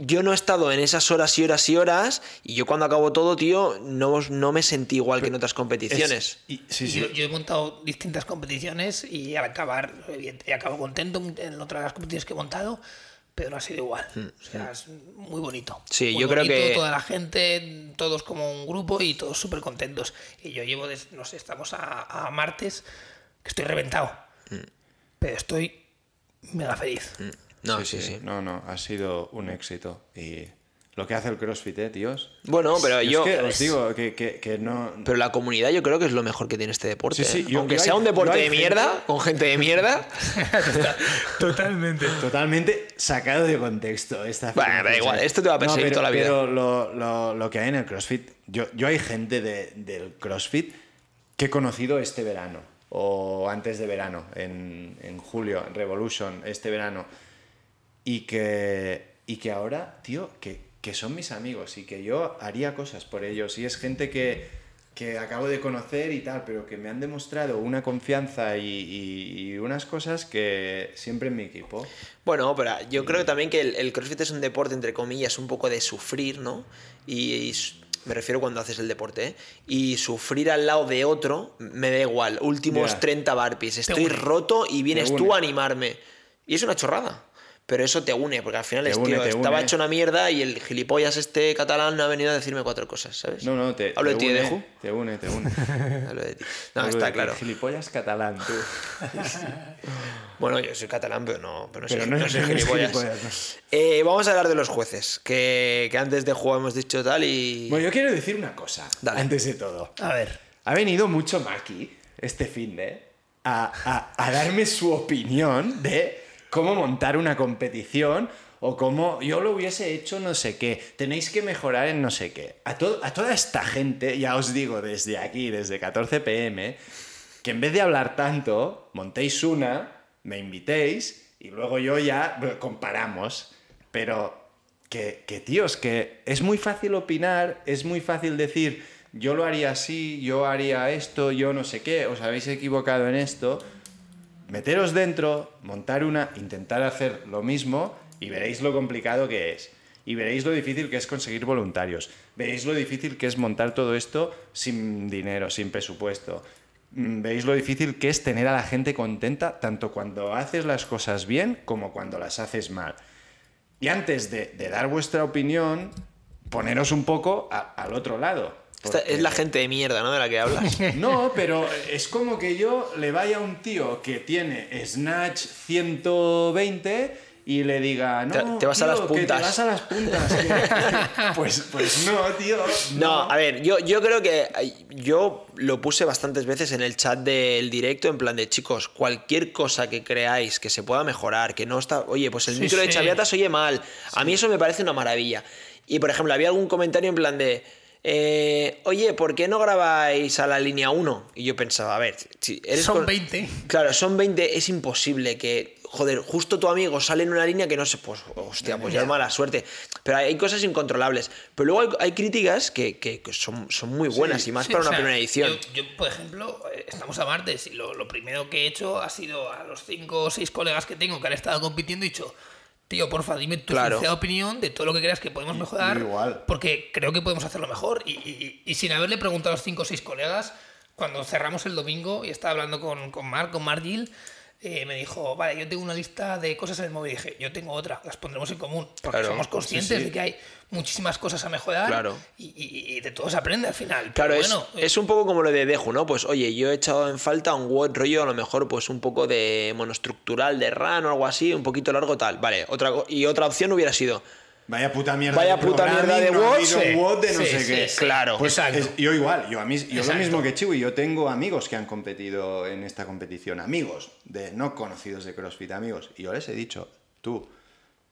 Yo no he estado en esas horas y horas y horas, y yo cuando acabo todo, tío, no, no me sentí igual que en otras competiciones. Es- y- sí, sí. Yo, yo he montado distintas competiciones y al acabar, evidente, acabo contento en otras competiciones que he montado, pero no ha sido igual. O sea, es muy bonito. Mm, Sí, Muy yo creo bonito, que- Toda la gente, todos como un grupo y todos súper contentos. Y yo llevo, des- no sé, estamos a, a martes, que estoy reventado. Mm. Pero estoy mega feliz. No, sí, sí. No, no, ha sido un éxito. Y lo que hace el CrossFit, ¿eh, tíos? Bueno, pero es yo. que os digo que, que- que no... Pero la comunidad yo creo que es lo mejor que tiene este deporte. Sí, sí, ¿eh? yo- Aunque yo sea hay- un deporte de mierda, con gente de mierda. Totalmente. Totalmente sacado de contexto esta Bueno, da igual, esto te va a perseguir pero, toda la vida. Pero lo, lo- lo que hay en el CrossFit, yo, yo hay gente de- del CrossFit que he conocido este verano, o antes de verano, en, en julio, en Revolution, este verano, y que, y que ahora, tío, que, que son mis amigos y que yo haría cosas por ellos. Y es gente que, que acabo de conocer y tal, pero que me han demostrado una confianza y, y- y unas cosas que siempre en mi equipo. Bueno, pero yo creo también que el, el CrossFit es un deporte, entre comillas, un poco de sufrir, ¿no? Y, y me refiero cuando haces el deporte, ¿eh? Y sufrir al lado de otro, me da igual. Últimos Ya. 30 barpees, estoy roto y vienes tú a animarme. Y es una chorrada. Pero eso te une, porque al final Te es, une, tío, estaba une. hecho una mierda y el gilipollas este catalán ha venido a decirme cuatro cosas, ¿sabes? No, no, te, Hablo te de ti, une, Deju. Te une, te une. Hablo de ti. No, Hablo está de claro. Gilipollas catalán, tú. Bueno, yo soy catalán, pero no, pero no Pero soy, no no soy gilipollas. gilipollas, no. Eh, vamos a hablar de los jueces, que, que antes de juego hemos dicho tal y... Bueno, yo quiero decir una cosa, Dale. antes de todo. A ver. Ha venido mucho Maki este fin de a, a- a darme su opinión de cómo montar una competición o cómo yo lo hubiese hecho no sé qué. Tenéis que mejorar en no sé qué. A, a toda esta gente, ya os digo desde aquí, desde 14 pm, que en vez de hablar tanto, montéis una, me invitéis y luego yo ya comparamos. Pero que, que, tíos, que es muy fácil opinar, es muy fácil decir, yo lo haría así, yo haría esto, yo no sé qué, os habéis equivocado en esto. Meteros dentro, montar una, intentar hacer lo mismo y veréis lo complicado que es. Y veréis lo difícil que es conseguir voluntarios. Veréis lo difícil que es montar todo esto sin dinero, sin presupuesto. Mm, Veréis lo difícil que es tener a la gente contenta tanto cuando haces las cosas bien como cuando las haces mal. Y antes de, dar vuestra opinión, poneros un poco al otro lado. Esta porque- es la gente de mierda, ¿no? De la que hablas. no, pero es como que yo le vaya a un tío que tiene Snatch 120 y le diga, no, Te- te vas a las que te puntas". vas a las puntas. pues, pues no, tío. No, a ver, yo, yo creo que yo lo puse bastantes veces en el chat del directo, en plan de chicos, cualquier cosa que creáis que se pueda mejorar, que no está. Oye, pues el Sí, micro de sí. Chaviata se oye mal. A mí eso me parece una maravilla. Y por ejemplo, había algún comentario en plan de. Eh, Oye, ¿por qué no grabáis a la línea 1? Y yo pensaba, a ver, si eres Son con- 20. Claro, son 20, es imposible que, joder, justo tu amigo sale en una línea que no sé, pues, hostia, pues ya es mala suerte. Pero hay, cosas incontrolables. Pero luego hay, hay críticas que, que- que son, son muy buenas y más Sí, para una sea, primera edición. Yo, yo, por ejemplo, eh, estamos a martes y lo, lo primero que he hecho ha sido a los cinco o seis colegas que tengo que han estado compitiendo y dicho, tío, porfa, dime tu Claro. sincera opinión de todo lo que creas que podemos mejorar. igual. Porque creo que podemos hacerlo mejor. Y, y- y sin haberle preguntado a los cinco o seis colegas, cuando cerramos el domingo y estaba hablando con, con Marc, con Margil, eh, me dijo, vale, yo tengo una lista de cosas en el móvil. Y dije, yo tengo otra, las pondremos en común. Porque Claro, somos conscientes sí, sí. de que hay muchísimas cosas a mejorar. Claro. Y, y- y de todo se aprende al final. Claro, Pero es, bueno, es un poco como lo de Deju, ¿no? Pues oye, yo he echado en falta un WOD rollo, a lo mejor, pues un poco de monoestructural de RAN o algo así, un poquito largo tal. Vale, otra, y otra opción hubiera sido, Vaya puta mierda Vaya de puta mierda de no sí, de no sí, sé sí, qué. sí. claro. Pues Exacto. es- yo igual, yo, a mí, yo lo mismo que Chiwi, yo tengo amigos que han competido en esta competición, amigos, de no conocidos de CrossFit, amigos, y yo les he dicho, tú,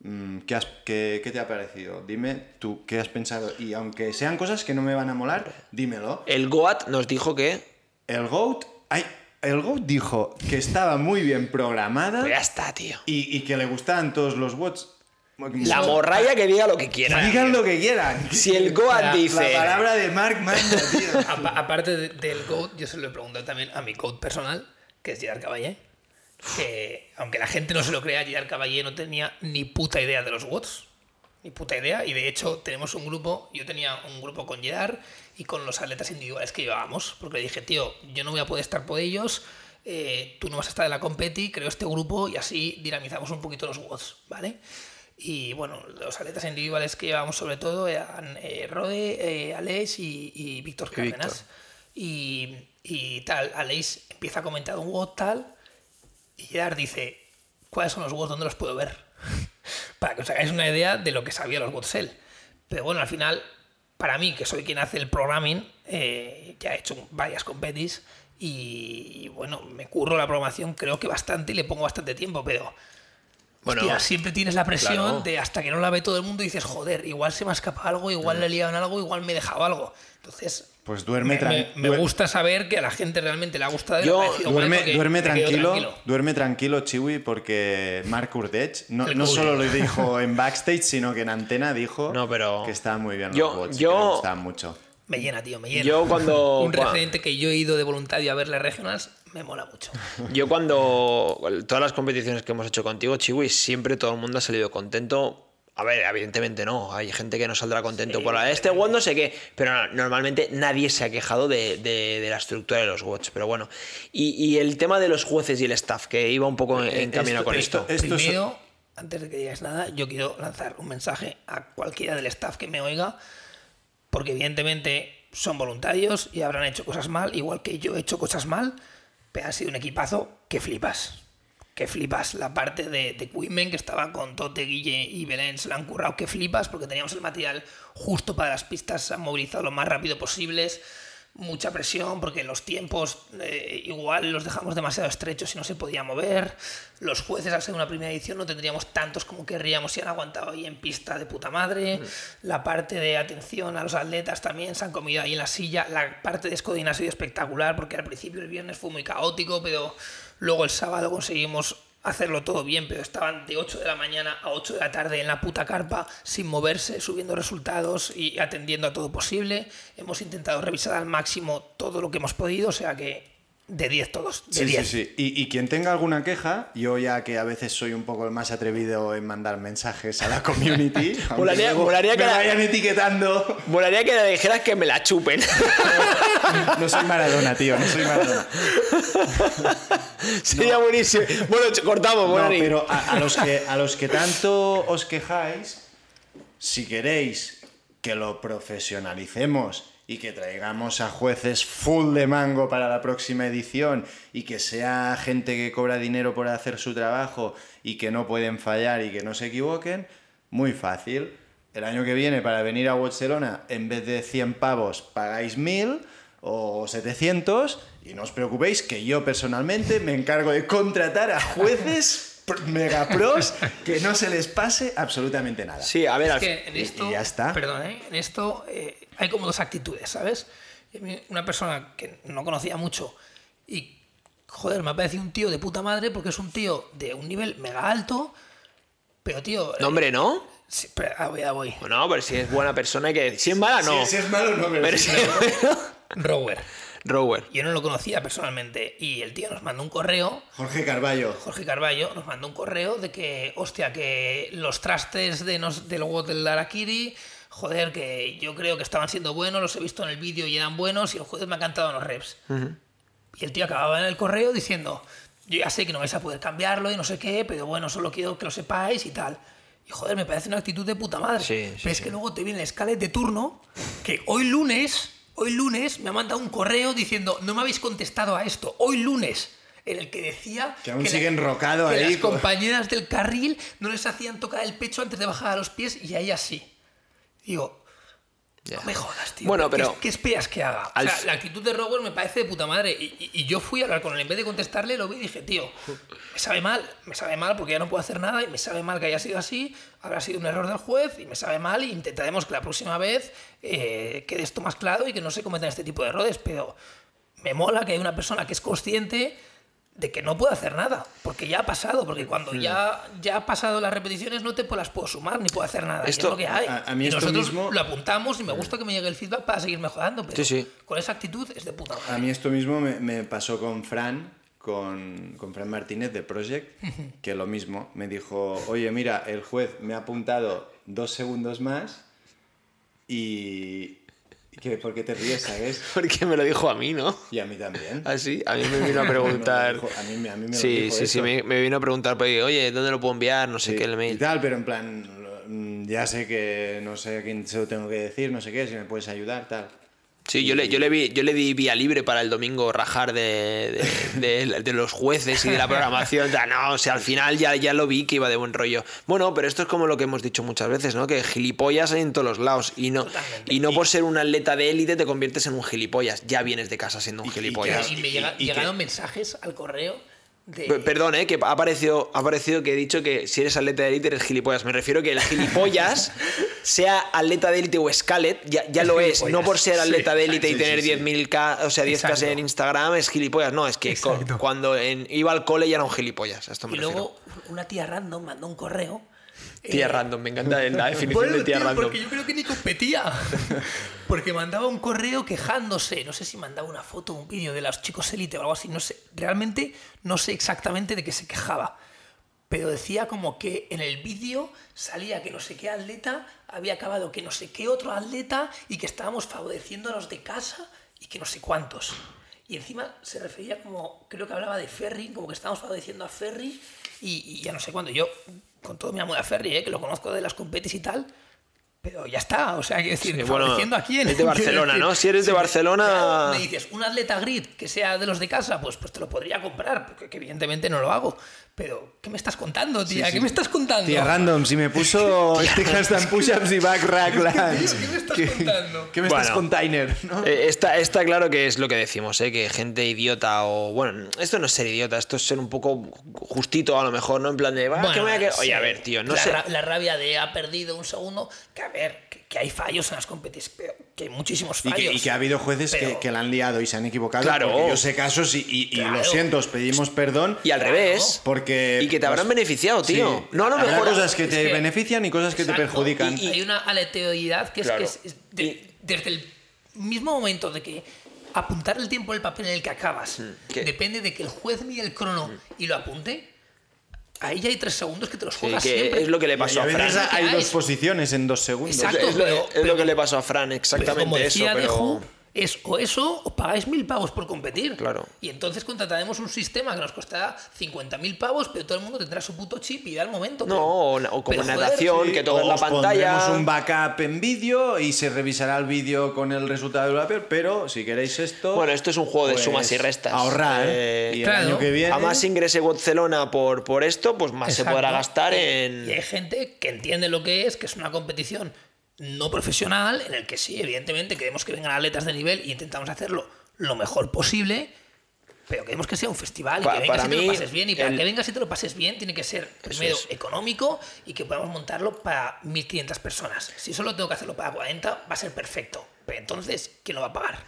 mm, ¿qué, has- qué- qué te ha parecido? Dime tú, ¿qué has pensado? Y aunque sean cosas que no me van a molar, dímelo. el GOAT nos dijo que... El GOAT, ay, el GOAT dijo que estaba muy bien programada Pues ya está, tío. y, y que le gustaban todos los bots. La morralla que diga lo que quiera. Digan lo que quieran. Si el GOAT La- dice... La palabra de Mark tío. apa- aparte de- del GOAT, yo se lo he preguntado también a mi GOAT personal, que es Gerard Caballé. Que aunque la gente no se lo crea, Gerard Caballé no tenía ni puta idea de los WOTs. Ni puta idea. Y de hecho, tenemos un grupo. Yo tenía un grupo con Gerard y con los atletas individuales que llevábamos. Porque le dije, tío, yo no voy a poder estar por ellos. eh, tú no vas a estar en la competi, creo este grupo y así dinamizamos un poquito los WOTs, ¿vale? Y bueno, los atletas individuales que llevábamos sobre todo eran eh, Rode, eh, Aleix y, y Víctor. Cárdenas. Y, y tal, Aleix empieza a comentar un WOT tal y Gerard dice, ¿cuáles son los WOTs? ¿Dónde los puedo ver? para que os hagáis una idea de lo que sabía los WOTs él. Pero bueno, al final, para mí, que soy quien hace el programming, eh, ya he hecho varias competis y, y bueno, me curro la programación creo que bastante y le pongo bastante tiempo, pero... Bueno, hostia, siempre tienes la presión claro. de hasta que no la ve todo el mundo y dices, joder, igual se me ha escapado algo, igual le he liado en algo, igual me he dejado algo. Entonces, Pues duerme, me, tran- me- gusta saber que a la gente realmente le ha gustado. Yo- duerme, duerme tranquilo, duerme tranquilo, Chiwi, porque Mark Urdech no, solo lo dijo en backstage, sino que en antena dijo No, pero- que estaban muy bien Yo- los bots, yo- que le gustaban mucho. Me llena, tío, me llena. Yo cuando- Un cua- referente que yo he ido de voluntario a verle regionals me mola mucho. Yo cuando todas las competiciones que hemos hecho contigo, Chiwi, siempre todo el mundo ha salido contento. A ver, evidentemente no, hay gente que no saldrá contento por la- este WOD no sé qué, pero no, normalmente nadie se ha quejado de, de- de la estructura de los WODs, pero bueno. Y, y el tema de los jueces y el staff, que iba un poco en, en camino esto- con esto- esto. esto es- Primero, antes de que digáis nada, yo quiero lanzar un mensaje a cualquiera del staff que me oiga, porque evidentemente son voluntarios y habrán hecho cosas mal, igual que yo he hecho cosas mal, pero ha sido un equipazo que flipas. Que flipas. La parte de, de que estaba con Tote, Guille y Belén se la han currado que flipas porque teníamos el material justo para las pistas, se han movilizado lo más rápido posibles. Mucha presión porque los tiempos eh, igual los dejamos demasiado estrechos y no se podía mover. Los jueces, al ser una primera edición, no tendríamos tantos como querríamos y han aguantado ahí en pista de puta madre. La parte de atención a los atletas también se han comido ahí en la silla. La parte de Scodin ha sido espectacular porque al principio el viernes fue muy caótico, pero luego el sábado conseguimos hacerlo todo bien, pero estaban de 8 de la mañana a 8 de la tarde en la puta carpa sin moverse, subiendo resultados y atendiendo a todo posible. Hemos intentado revisar al máximo todo lo que hemos podido, o sea que de 10 todos, de Sí, 10. sí, sí. Y, y quien tenga alguna queja, yo ya que a veces soy un poco el más atrevido en mandar mensajes a la community, Molaría- molaría me que la- vayan etiquetando. Molaría que le dijeras que me la chupen. No soy Maradona, tío, no soy Maradona. Sería buenísimo. Bueno, cortamos, No, bueno, pero a, a los que, a los que tanto os quejáis, si queréis que lo profesionalicemos y que traigamos a jueces full de mango para la próxima edición y que sea gente que cobra dinero por hacer su trabajo y que no pueden fallar y que no se equivoquen, muy fácil. El año que viene para venir a Barcelona, en vez de 100 pavos, pagáis 1000 o 700 y no os preocupéis que yo personalmente me encargo de contratar a jueces pr- mega pros que no se les pase absolutamente nada. Sí, a ver, Es al- que en y- esto, y ya está. Perdón, ¿eh? en esto eh, hay como dos actitudes, ¿sabes? Una persona que no conocía mucho y, joder, me ha parecido un tío de puta madre porque es un tío de un nivel mega alto, pero tío... No, hombre, ¿no? Sí, pero, ah, voy, ah, voy. Bueno, pero si es buena persona hay que decir. Si es mala, no. Si, si es malo, no, pero, Pero sí, si es bueno. Rower. Rower. Yo no lo conocía personalmente y el tío nos mandó un correo Jorge Carballo. Jorge Carballo nos mandó un correo de que, hostia, que los trastes de nos, del WOT del Arakiri, joder, que yo creo que estaban siendo buenos, los he visto en el vídeo y eran buenos y el jueves me ha cantado los reps. Y el tío acababa en el correo diciendo, yo ya sé que no vais a poder cambiarlo y no sé qué, pero bueno, solo quiero que lo sepáis y tal. Y joder, me parece una actitud de puta madre. Sí, sí, pero es sí. que luego te viene el escalet de turno, que hoy lunes, hoy lunes me ha mandado un correo diciendo, no me habéis contestado a esto, hoy lunes, en el que decía Que aún la- sigue enrocado que ahí las con- compañeras del carril no les hacían tocar el pecho antes de bajar a los pies y a ellas sí. Digo, Ya. no me jodas, tío. Bueno, ¿Qué- pero- ¿Qué, qué esperas que haga? Al O sea, la actitud de Rower me parece de puta madre. Y, y- y yo fui a hablar con él. En vez de contestarle, lo vi y dije, tío, me sabe mal. Me sabe mal porque ya no puedo hacer nada y me sabe mal que haya sido así. Habrá sido un error del juez y me sabe mal. Y intentaremos que la próxima vez eh, quede esto más claro y que no se cometan este tipo de errores. Pero me mola que hay una persona que es consciente de que no puede hacer nada, porque ya ha pasado, porque cuando Hmm. ya, ya ha pasado las repeticiones no te pues las puedo sumar ni puedo hacer nada, Esto- es lo que hay. a- a mí y esto nosotros mismo- lo apuntamos y me gusta que me llegue el feedback para seguir mejorando, pero Sí, sí. con esa actitud es de puta madre. A mí esto mismo me, me pasó con Fran, con, con Fran Martínez de Project, que lo mismo, me dijo, oye, mira, el juez me ha apuntado dos segundos más y... ¿Qué, ¿Por qué te ríes, sabes? Porque me lo dijo a mí, ¿no? Y a mí también. Ah, sí, a mí me vino a preguntar. dijo- a mí me- a mí me lo sí, dijo sí, sí, eso. me, me vino a preguntar, pues, oye, ¿dónde lo puedo enviar? No sé Sí, qué, el Y mail. tal, pero en plan, mm, ya sé que no sé a quién se lo tengo que decir, no sé qué, si me puedes ayudar, tal. Sí, yo le, yo, le vi, yo le di vía libre para el domingo rajar de, de, de- de los jueces y de la programación. No, o sea, al final ya, ya lo vi que iba de buen rollo. Bueno, pero esto es como lo que hemos dicho muchas veces, ¿no? Que gilipollas hay en todos los lados. Y no, Totalmente. y no por ser un atleta de élite te conviertes en un gilipollas. Ya vienes de casa siendo un Y- y gilipollas. y me llega- llegaron mensajes al correo de... Perdón, ¿eh? que ha aparecido, ha aparecido que he dicho que si eres atleta de élite eres gilipollas. Me refiero que el gilipollas, sea atleta de élite o Scalet, ya, ya lo es. No por ser atleta de élite y tener sí, sí. 10.000K, o sea, 10K Exacto. en Instagram es gilipollas. No, es que cuando en- iba al cole ya era un gilipollas. A esto me Y refiero. luego una tía random mandó un correo. Tía eh, random, me encanta la definición de tía random. porque yo creo que ni competía. Porque mandaba un correo quejándose. No sé si mandaba una foto, un vídeo de los chicos élite o algo así. No sé. Realmente no sé exactamente de qué se quejaba. Pero decía como que en el vídeo salía que no sé qué atleta había acabado que no sé qué otro atleta y que estábamos favoreciendo a los de casa y que no sé cuántos. Y encima se refería como, creo que hablaba de Ferry, como que estábamos favoreciendo a Ferry y, y ya no sé cuándo. Yo, con todo mi amor a Ferry, ¿eh? que lo conozco de las competis y tal, pero ya está, o sea, decir, Sí, bueno, a quién. es de Barcelona, ¿no? Si eres de Barcelona- Me dices, un atleta grid que sea de los de casa, pues, pues te lo podría comprar, porque que evidentemente no lo hago. Pero, ¿qué me estás contando, tía? Sí, sí. ¿Qué me estás contando? Tía Random, si me puso este handstand push-ups y back rack. ¿Qué me estás contando? ¿Qué me Bueno. estás container? ¿no? Eh, está, está claro que es lo que decimos, ¿eh? que gente idiota o. Bueno, esto no es ser idiota, esto es ser un poco justito a lo mejor, ¿no? En plan de. "Va, que me voy a quedar-". Oye, sí. a ver, tío, no la, sé. ra- la rabia de ha perdido un segundo, que a ver, que, hay fallos en las competiciones, pero que hay muchísimos Y fallos. que, y que ha habido jueces que, Pero- que la han liado y se han equivocado. Claro. Porque yo sé casos y, y- y Claro. lo siento, os pedimos perdón. Y al revés. Porque. Y que te habrán pues, beneficiado, tío. sí. No, a lo Habrá mejor. cosas que es te que- benefician y cosas que te perjudican. Y hay una aleatoriedad que es que es- es de- desde el mismo momento de que apuntar el tiempo del papel en el que acabas que- depende de que el juez mire el crono y lo apunte, ahí ya hay tres segundos que te los Sí, juegas que siempre. es lo que le Y pasó a a Fran. veces Fran. hay ¿Qué dos posiciones en dos segundos. Exacto. es, lo, pero- es pero- lo que le pasó a Fran, Pero exactamente como decía eso. Pero... Deju, es o eso o pagáis mil pavos por competir. Claro. Y entonces contrataremos un sistema que nos costará 50.000 pavos, pero todo el mundo tendrá su puto chip y irá al momento. No, pero- o, o como joder, natación, Sí, que todo en la pantalla. pondremos un backup en vídeo y se revisará el vídeo con el resultado del papel, pero si queréis esto. Bueno, esto es un juego de pues, sumas y restas. Ahorrar. Eh, y el claro. año que viene. A más ingrese Barcelona por, por esto, pues más se podrá gastar en. Y hay gente que entiende lo que es, que es una competición no profesional, en el que sí, evidentemente queremos que vengan atletas de nivel y intentamos hacerlo lo mejor posible, pero queremos que sea un festival y que vengas para y te mí, lo pases bien. Y para el- que vengas y te lo pases bien, tiene que ser primero es. económico y que podamos montarlo para 1.500 personas. Si solo tengo que hacerlo para 40, va a ser perfecto. Entonces, ¿quién lo va a pagar?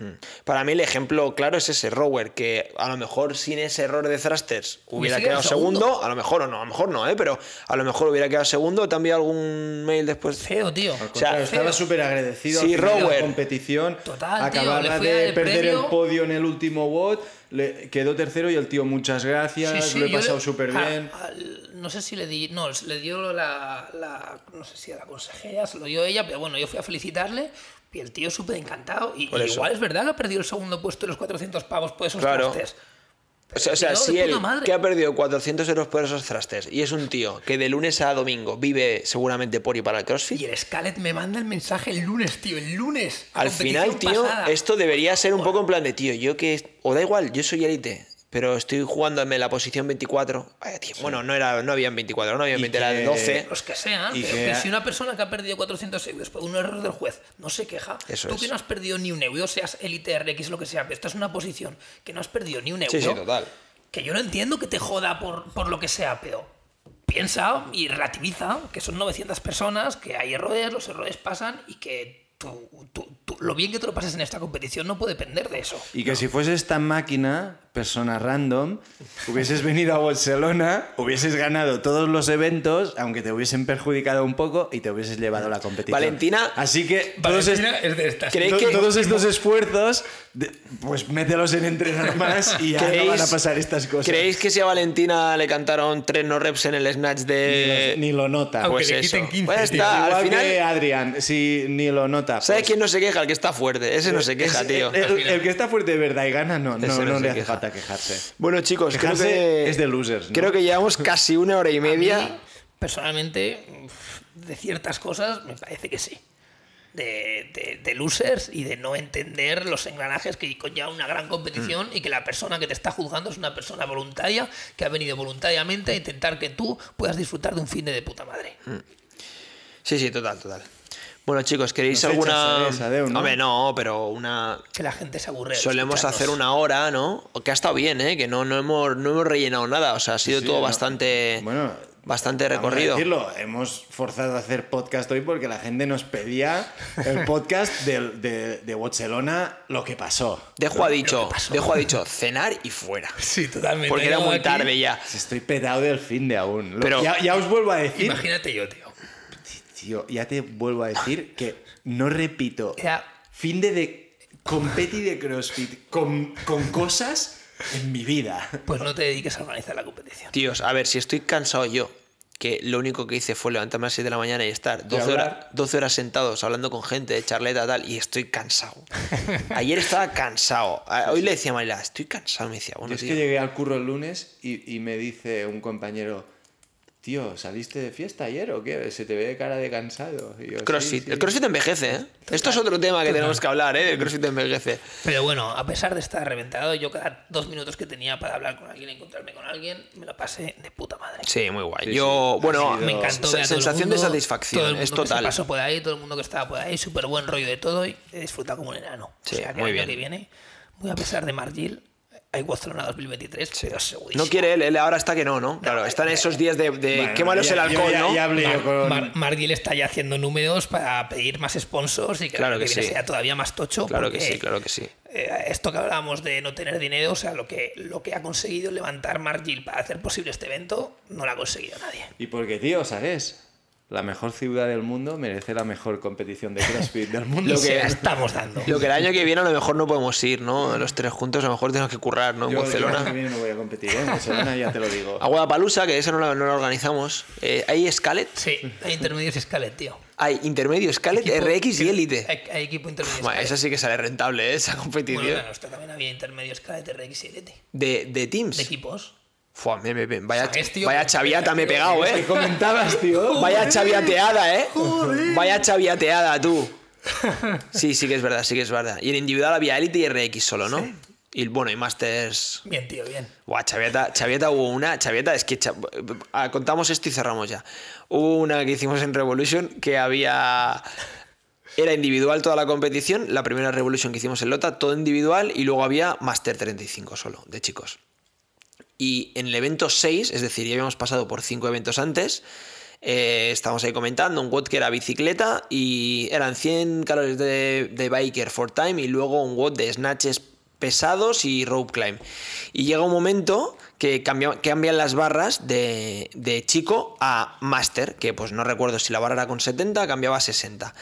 Para mí el ejemplo claro es ese Rower, que a lo mejor sin ese error de thrusters hubiera quedado segundo. segundo, a lo mejor o no, a lo mejor no, ¿eh? pero a lo mejor hubiera quedado segundo. ¿Te enviado algún mail después? Feo, tío. Al sea, estaba súper agradecido Sí, Rower. la competición. Total, tío, acababa a dar de el perder premio. el podio en el último bot, le quedó tercero y el tío, muchas gracias, Sí, sí, lo he pasado súper a- bien. al- no sé si le di. No, le dio la, la- No sé si a la consejera, se lo dio ella, pero bueno, yo fui a felicitarle y el tío súper encantado. Y, y igual es verdad que ha perdido el segundo puesto de los 400 pavos por esos Claro. trastes. O sea, o si él, madre. que ha perdido 400 euros por esos thrusters, y es un tío que de lunes a domingo vive seguramente por y para el CrossFit, Y el Scarlett me manda el mensaje el lunes, tío, el lunes. al final, tío, pasada. esto debería ser un poco en plan de, tío, yo que... O da igual, yo soy élite, pero estoy jugándome la posición 24. Vaya, tío, Bueno, no, era, no habían 24, no habían Y 20, eran que- 12. Los que sean, Y pero que- que si una persona que ha perdido 400 euros por un error del juez no se queja, Eso tú es. que no has perdido ni un euro, seas élite RX, lo que sea, pero estás en una posición que no has perdido ni un euro, Sí, sí, total. que yo no entiendo que te joda por, por lo que sea, pero piensa y relativiza que son 900 personas, que hay errores, los errores pasan y que tú- tú- tú- lo bien que te lo pases en esta competición no puede depender de eso. Y que si fueses tan máquina, persona random, hubieses venido a Barcelona, hubieses ganado todos los eventos, aunque te hubiesen perjudicado un poco y te hubieses llevado la competición. Valentina- Así que todos, Valentina es de estas. ¿Creéis to- que- todos estos esfuerzos, de- pues mételos en entrenar más y ya no ¿Creéis- van a pasar estas cosas. ¿Creéis que si a Valentina le cantaron tres no reps en el snatch Ni de... lo, ni lo nota. Aunque Pues le eso. quiten 15, Pues está, al final... que Adrián, si ni lo nota. ¿Sabes pues- quién no se queja? El que está fuerte. Ese no se queja, Es- tío. El, el que está fuerte de verdad y gana, no, no, no no se le hace queja. falta quejarse. Bueno, chicos, creo Quejarse que... es de losers, ¿no? Creo que llevamos casi una hora y A mí, media. personalmente, de ciertas cosas, me parece que sí. De, de- de losers y de no entender los engranajes que conlleva una gran competición y que la persona que te está juzgando es una persona voluntaria que ha venido voluntariamente a intentar que tú puedas disfrutar de un fin de, de puta madre. Sí, sí, total, total. Bueno, chicos, ¿queréis Nos alguna...? ¿no? Hombre, no, pero una... Que la gente se aburre. Solemos escucharnos. hacer una hora, ¿no? Que ha estado bien, ¿eh? Que no, no, hemos, no hemos rellenado nada. O sea, ha sido Sí, todo no. bastante... Bueno, Bastante Vamos a recorrido. decirlo, hemos forzado a hacer podcast hoy porque la gente nos pedía el podcast de, de, de Barcelona, lo que pasó. Dejo ha dicho? Dejo ha dicho cenar y fuera. Sí, totalmente. Porque era muy aquí, tarde ya. Estoy petado del fin de aún. Pero- ya, ya os vuelvo a decir, Imagínate yo, tío. Tío, ya te vuelvo a decir que no repito fin de, de competi de CrossFit con, con cosas en mi vida. Pues no te dediques a organizar la competición. Tíos, a ver, si estoy cansado yo, que lo único que hice fue levantarme a las 7 de la mañana y estar 12 hablar. horas, 12 horas sentados hablando con gente de charleta tal, y estoy cansado. Ayer estaba cansado. A- Hoy le decía a Marila, estoy cansado. Me decía, bueno, Yo es tío. que llegué al curro el lunes y, y me dice un compañero, tío, ¿saliste de fiesta ayer o qué? Se te ve de cara de cansado. Y yo, "Sí, CrossFit. sí". El CrossFit envejece, ¿eh? Esto es otro tema que tenemos que hablar, ¿eh? El CrossFit envejece. Pero bueno, a pesar de estar reventado, yo cada dos minutos que tenía para hablar con alguien, encontrarme con alguien, me lo pasé de puta madre. Sí, muy guay. Sí, Yo, sí. bueno, Me encantó ver a todo el sensación mundo, de satisfacción, todo el es mundo que se total. pasó por ahí, todo el mundo que estaba por ahí, súper buen rollo de todo y he disfrutado como un enano. Sí, o sea, que muy el año bien. que viene, muy a pesar de Margil, hay Barcelona 2023, pero segurísimo. No quiere él, él ahora está que no, ¿no? Claro, está en esos días de, de Bueno, qué malo es el alcohol, ya- ¿no? ya hablé yo Mar- con- Mar- Margil está ya haciendo números para pedir más sponsors y que Claro que viene sí. sea todavía más tocho. Claro que sí, claro que sí. eh, esto que hablábamos de no tener dinero, o sea, lo que, lo que ha conseguido levantar Margil para hacer posible este evento, no lo ha conseguido nadie. Y porque, tío, ¿sabes? La mejor ciudad del mundo merece la mejor competición de CrossFit del mundo. Lo Se que- la estamos dando. Lo que el año que viene a lo mejor no podemos ir, ¿no? Los tres juntos a lo mejor tenemos que currar, ¿no? En Yo, yo el año que Barcelona. viene no voy a competir, ¿eh? En Barcelona ya te lo digo. A Guadalupe, que esa no la, no la organizamos. Eh, ¿Hay Scalet? Sí, hay intermedios Scalet, tío. Hay intermedio Scalet, Equipo- RX y Elite. Hay, hay equipo intermedio Scalet. esa sí que sale rentable, ¿eh? esa competición. Bueno, en nuestra también había intermedio Scalet, RX y Elite. de, de Teams. De equipos. Fua, me- me- me- vaya ¿Sabes, tío? vaya chaviata me he pegado, ¿Qué ¿eh? comentabas, tío? Vaya chaviateada, ¿eh? Vaya chaviateada, tú. Sí, sí que es verdad, sí que es verdad. Y en individual había Elite y RX solo, ¿no? Y bueno, y Masters. Bien, tío, bien. Buah, Chaviata, Chaviata hubo una. Chaviata, es que. cha- ah, contamos esto y cerramos ya. Hubo una que hicimos en Revolution que había. Era individual toda la competición. La primera Revolution que hicimos en Lota, todo individual. Y luego había Master 35 solo, de chicos. Y en el evento 6, es decir, ya habíamos pasado por 5 eventos antes. eh, estábamos ahí comentando un WOD que era bicicleta y eran 100 calories de, de biker for time y luego un WOD de snatches pesados y rope climb. Y llega un momento que cambia- cambian las barras de, de chico a master, que pues no recuerdo si la barra era con 70, cambiaba a 60.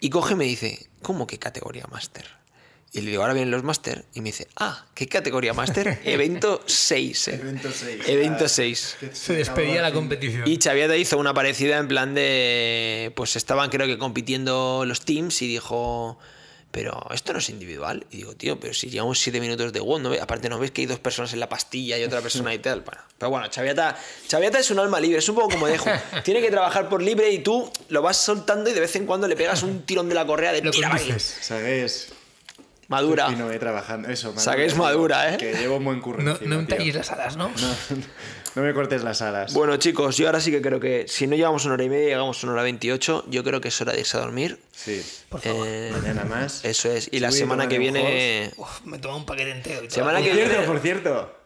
Y coge y me dice, ¿cómo que categoría master? Y le digo, ahora vienen los master. Y me dice, ah, ¿qué categoría master? Evento 6. eh. Evento 6. Evento 6. Se despedía la competición. Y Chaviata hizo una parecida en plan de. Pues estaban, creo que, compitiendo los teams y dijo. pero esto no es individual. Y digo, tío, pero si llevamos 7 minutos de WOD, ¿no ve- aparte no ves que hay dos personas en la pastilla y otra persona y tal. Bueno, pero bueno, Chaviata, Chaviata es un alma libre, es un poco como dejo. Tiene que trabajar por libre y tú lo vas soltando y de vez en cuando le pegas un tirón de la correa de Lo tira, va aquí". conduces. Sagués. Madura. Y no voy trabajando. Eso, madura. Sagués madura, ¿eh? Que llevo un buen curro No, encima, no me talléis las alas, ¿no? No me cortes las alas. Bueno, chicos, yo ahora sí que creo que si no llevamos una hora y media, llegamos a una hora 28, yo creo que es hora de irse a dormir. Sí. Por favor. Eh, Mañana más. eso es. Y la semana que viene. Uf, me toma un paquete entero y. Semana Por que cierto, viene. por cierto.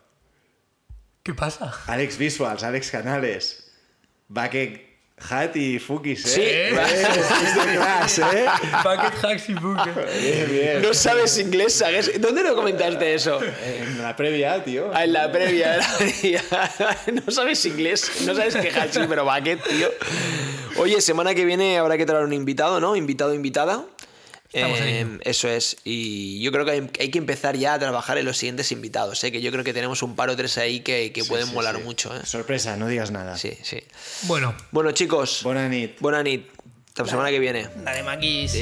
¿Qué pasa? Alex Visuals, Alex Canales. Bucket Hat y Fukis, ¿eh? Sí. Eh, es de clase, ¿eh? Bucket hacks y bucket. Bien, bien. No sabes inglés, ¿sabes? ¿Dónde lo comentaste eso? En la previa, tío. Ah, en la previa, en la previa. No sabes inglés, no sabes qué hachi, pero bucket, tío. Oye, semana que viene habrá que traer un invitado, ¿no? Invitado, invitada. Em, eso es. Y yo creo que hay, que empezar ya a trabajar en los siguientes invitados, ¿eh? que yo creo que tenemos un par o tres ahí que, que pueden sí, molar mucho. ¿eh? Sorpresa, no digas nada. Sí, sí. Bueno. Bueno, chicos. Buena nit. Buena nit. Hasta la semana que viene. Dale, maquis.